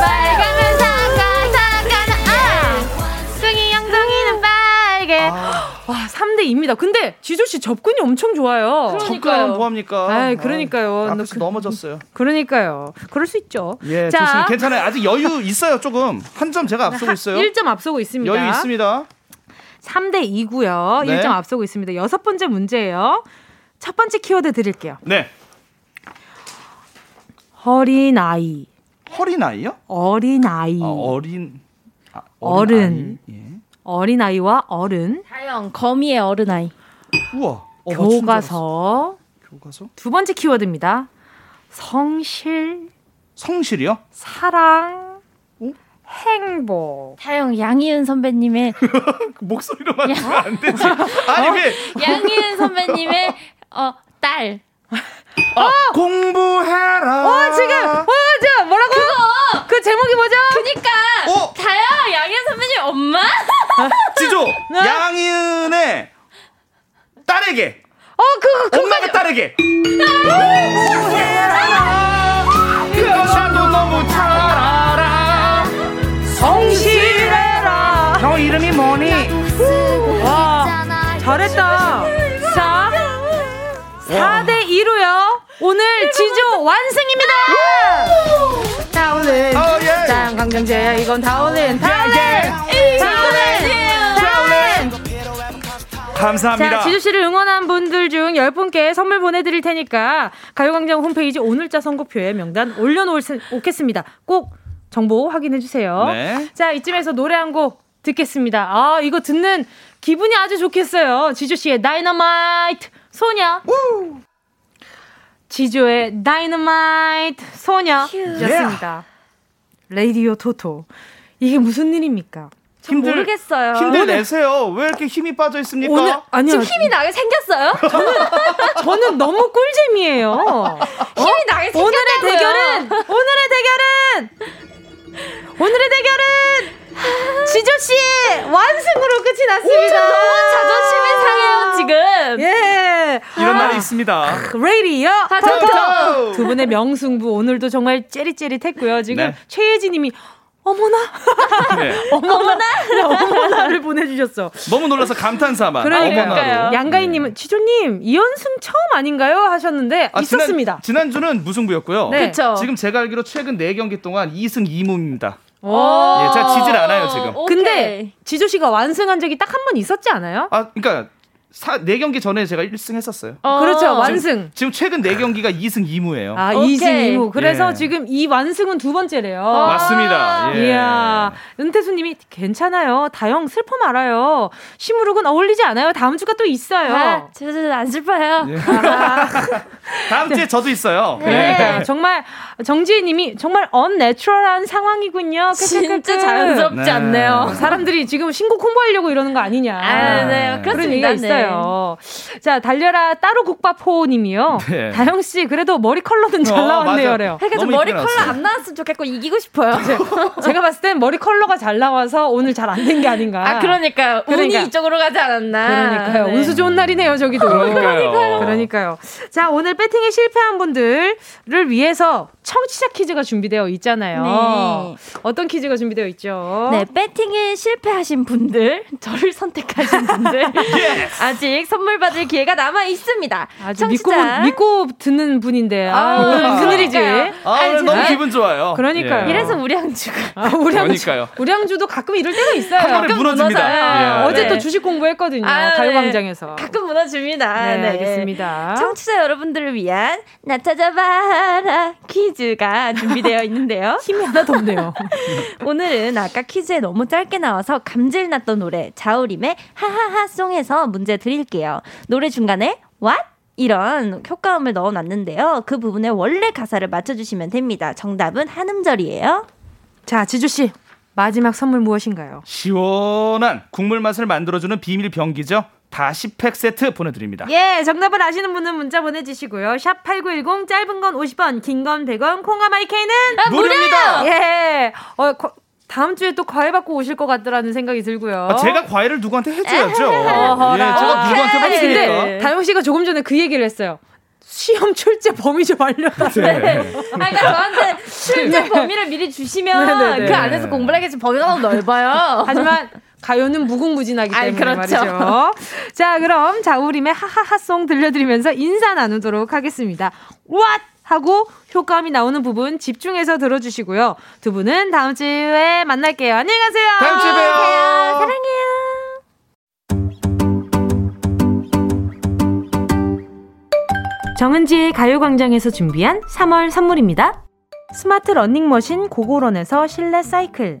빨가면 사과, 사과는 아! 숭이 양동이는 빨개. 와, 3대 2입니다. 근데 지조 씨 접근이 엄청 좋아요. 접근하면 뭐합니까? 아이, 그러니까요. 아, 너 앞에서 그- 넘어졌어요. 그러니까요. 그럴 수 있죠. 예, 좋습니다. 괜찮아요. 아직 여유 있어요, 조금. 한 점 제가 앞서고 있어요. 1점 앞서고 있습니다. 여유 있습니다. 3대 2고요. 네. 1점 앞서고 있습니다. 여섯 번째 문제예요. 첫 번째 키워드 드릴게요. 네. 어린아이. 어린아이요? 어린아이. 아, 어린 아, 어른. 아이. 예. 어린아이와 어른. 다영, 거미의 어른아이. 우와. 어. 교과서. 교과서? 두 번째 키워드입니다. 성실, 성실이요? 사랑, 행복. 다영, 양희은 선배님의, [LAUGHS] 그 목소리로만 하면 안 되지. 아니 왜? 양희은 선배님의, 어, 딸. 아, 공부해라. 어, 지금, 어, 저, 뭐라고? 그거! 그 제목이 뭐죠? 그니까! 어? 다영, 양희은 선배님 엄마? [LAUGHS] 지조. 네? 양희은의 딸에게. 어, 그거, 그거. 엄마가 딸에게. 그것도 너무 잘. 성실해라. 너 이름이 뭐니? 와, 잘했다. 자, 4대 2로요. 오늘 지조 완승입니다. 예. 자, 강정재, 이건 다오는 다오는. 다오는. 다오는. 감사합니다. 자, 지주 씨를 응원한 분들 중 10분께 선물 보내드릴 테니까 가요광장 홈페이지 오늘자 선곡표에 명단 올려놓겠습니다. 꼭 정보 확인해 주세요. 네. 자, 이쯤에서 노래 한 곡 듣겠습니다. 아, 이거 듣는 기분이 아주 좋겠어요. 지조 씨의 다이너마이트 소녀. 우! 지조의 다이너마이트 소녀였습니다. 레이디오 토토. 이게 무슨 일입니까? 힘들, 모르겠어요. 힘들 내세요. 왜 이렇게 힘이 빠져 있습니까? 오늘, 아니요. 지금 힘이 나게 생겼어요? 저는 저는 너무 꿀잼이에요. [LAUGHS] 힘이 어? 나게 생겼어요. 오늘의 대결은 오늘의 대결은 오늘의 대결은 지조 씨의 완승으로 끝이 났습니다. 너무 자존심이 상해요 지금. 예. 이런 날이 있습니다. 레이디요. 토토. 두 분의 명승부 오늘도 정말 째릿째릿했고요. 지금 네. 최예진님이 어머나. 네. [LAUGHS] 어머나. 네, 어머나를 보내주셨어. 너무 놀라서 감탄사만. 그러니까요. 양가희님은 지조님 이연승 처음 아닌가요? 하셨는데 아, 있었습니다. 지난, 지난주는 무승부였고요. 네. 그렇죠. 지금 제가 알기로 최근 4 경기 동안 2승 2무입니다. 예, 제가 지질 않아요 지금. 근데 지조 씨가 완승한 적이 딱 한 번 있었지 않아요? 아, 그러니까 사, 4경기 전에 제가 1승 했었어요. 어~ 그렇죠. 완승. 지금, 지금 최근 4경기가 2승 2무예요. 아, 오케이. 2승 2무. 그래서 예. 지금 이 완승은 두 번째래요. 아~ 맞습니다. 예. 이야. 은태수 님이 괜찮아요. 다영 슬퍼 말아요. 시무룩은 어울리지 않아요. 다음 주가 또 있어요. 아, 저도 안 슬퍼요. 예. 아. [LAUGHS] 다음 주에 저도 있어요. 네. 네. 정말 정지혜 님이 정말 언내추럴한 상황이군요. 진짜 자연스럽지 네. 않네요. 사람들이 지금 신곡 홍보하려고 이러는 거 아니냐. 아, 네. 그렇습니다. 그런 있어요. 있어요. 자, 달려라 따로 국밥호 님이요. 네. 다영 씨, 그래도 머리 컬러는 잘 어, 나왔네요. 그래요. 그러니까 머리 컬러 안 나왔으면 좋겠고 이기고 싶어요. [LAUGHS] 제가 봤을 땐 머리 컬러가 잘 나와서 오늘 잘 안 된 게 아닌가. 아, 그러니까요. 그러니까. 운이 이쪽으로 가지 않았나. 그러니까요. 네. 운수 좋은 날이네요, 저기도. 그러니까요. 그러니까요. 자, 오늘 배팅에 실패한 분들을 위해서 청취자 퀴즈가 준비되어 있잖아요. 네. 어떤 퀴즈가 준비되어 있죠? 네, 배팅에 실패하신 분들, 저를 선택하신 분들, yes. [LAUGHS] 아직 선물 받을 기회가 남아 있습니다. 아주 청취자. 믿고, 믿고 듣는 분인데, 아, 아 큰일이지. 아, 아 너무 기분 좋아요. 그러니까요. 예. 이래서 우량주가. 아, 우량주. 그러니까요. 우량주도 가끔 이럴 때가 있어요. 가끔 무너집니다. 예. 어제 또 주식 공부했거든요. 아, 가요광장에서. 네. 가끔 무너집니다. 네, 네, 알겠습니다. 청취자 여러분들을 위한 나 찾아봐라 퀴즈. 퀴즈가 준비되어 있는데요. [LAUGHS] 힘이 하나도 없네요. [LAUGHS] 오늘은 아까 퀴즈에 너무 짧게 나와서 감질 났던 노래 자우림의 하하하송에서 문제 드릴게요. 노래 중간에 what? 이런 효과음을 넣어놨는데요. 그 부분에 원래 가사를 맞춰주시면 됩니다. 정답은 한 음절이에요. 자, 지주씨. 마지막 선물 무엇인가요? 시원한 국물 맛을 만들어주는 비밀 병기죠. 다시팩 세트 보내드립니다. 예, 정답을 아시는 분은 문자 보내주시고요. 샵 8910, 짧은 건 50원, 긴 건 100원, 콩가마이케이는 아, 무료입니다! 예. 어, 거, 다음 주에 또 과외 받고 오실 것 같더라는 생각이 들고요. 아, 제가 과외를 누구한테 해줘야죠. 예, 제가 누구한테 아니 근데 다영 씨가 조금 전에 그 얘기를 했어요. 시험 출제 범위 좀 알려달래. 네. 아, 그러니까 저한테 [LAUGHS] 출제 범위를 미리 주시면. 네, 네. 그 안에서 공부를 하겠지 범위가 너무 넓어요. 하지만 가요는 무궁무진하기 때문에 아이, 그렇죠. 말이죠. [LAUGHS] 자, 그럼 자우림의 하하하송 들려드리면서 인사 나누도록 하겠습니다. What? 하고 효과음이 나오는 부분 집중해서 들어주시고요. 두 분은 다음 주에 만날게요. 안녕히 가세요. 다음 주에 봬요. 사랑해요. 정은지의 가요광장에서 준비한 3월 선물입니다. 스마트 러닝머신 고고런에서 실내 사이클.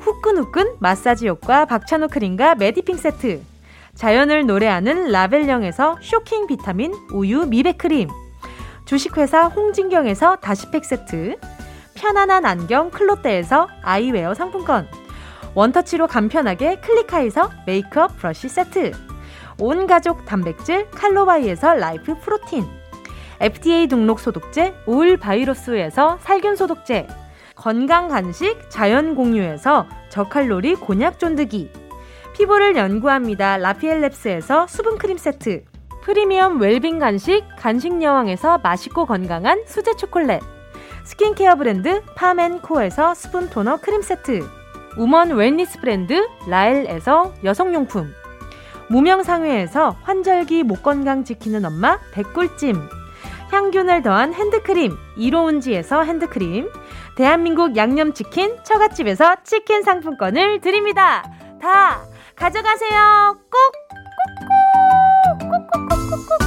후끈후끈 마사지 효과 박찬호 크림과 메디핑 세트. 자연을 노래하는 라벨령에서 쇼킹 비타민 우유 미백 크림. 주식회사 홍진경에서 다시팩 세트. 편안한 안경 클로떼에서 아이웨어 상품권. 원터치로 간편하게 클리카에서 메이크업 브러쉬 세트. 온 가족 단백질 칼로바이에서 라이프 프로틴. FDA 등록 소독제 오일 바이러스에서 살균 소독제 건강 간식 자연 공유에서 저칼로리 곤약 쫀득이. 피부를 연구합니다. 라피엘랩스에서 수분 크림 세트. 프리미엄 웰빙 간식 간식 여왕에서 맛있고 건강한 수제 초콜릿. 스킨케어 브랜드 파멘코에서 스푼 토너 크림 세트. woman wellness 브랜드 라엘에서 여성용품. 무명상회에서 환절기 목 건강 지키는 엄마 백꿀찜. 항균을 더한 핸드크림 이로운지에서 핸드크림 대한민국 양념치킨 처갓집에서 치킨 상품권을 드립니다. 다 가져가세요. 꼭! 꼭꼭꼭꼭꼭꼭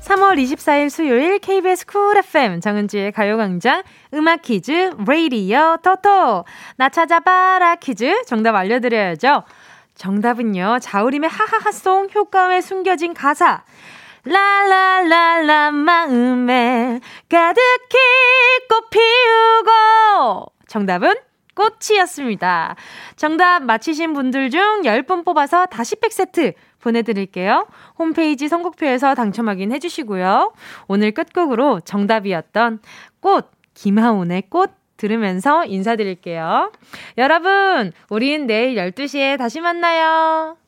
3월 24일 수요일 KBS Cool FM 정은지의 가요광장 음악 퀴즈 레이디어 토토 나 찾아봐라 퀴즈 정답 알려드려야죠. 정답은요. 자우림의 하하하송 효과음에 숨겨진 가사 라라라라 마음에 가득히 꽃 피우고 정답은 꽃이었습니다. 정답 맞히신 분들 중 10분 뽑아서 다시 팩 세트 보내드릴게요. 홈페이지 선곡표에서 당첨 확인해 주시고요. 오늘 끝곡으로 정답이었던 꽃, 김하온의 꽃 들으면서 인사드릴게요. 여러분, 우린 내일 12시에 다시 만나요.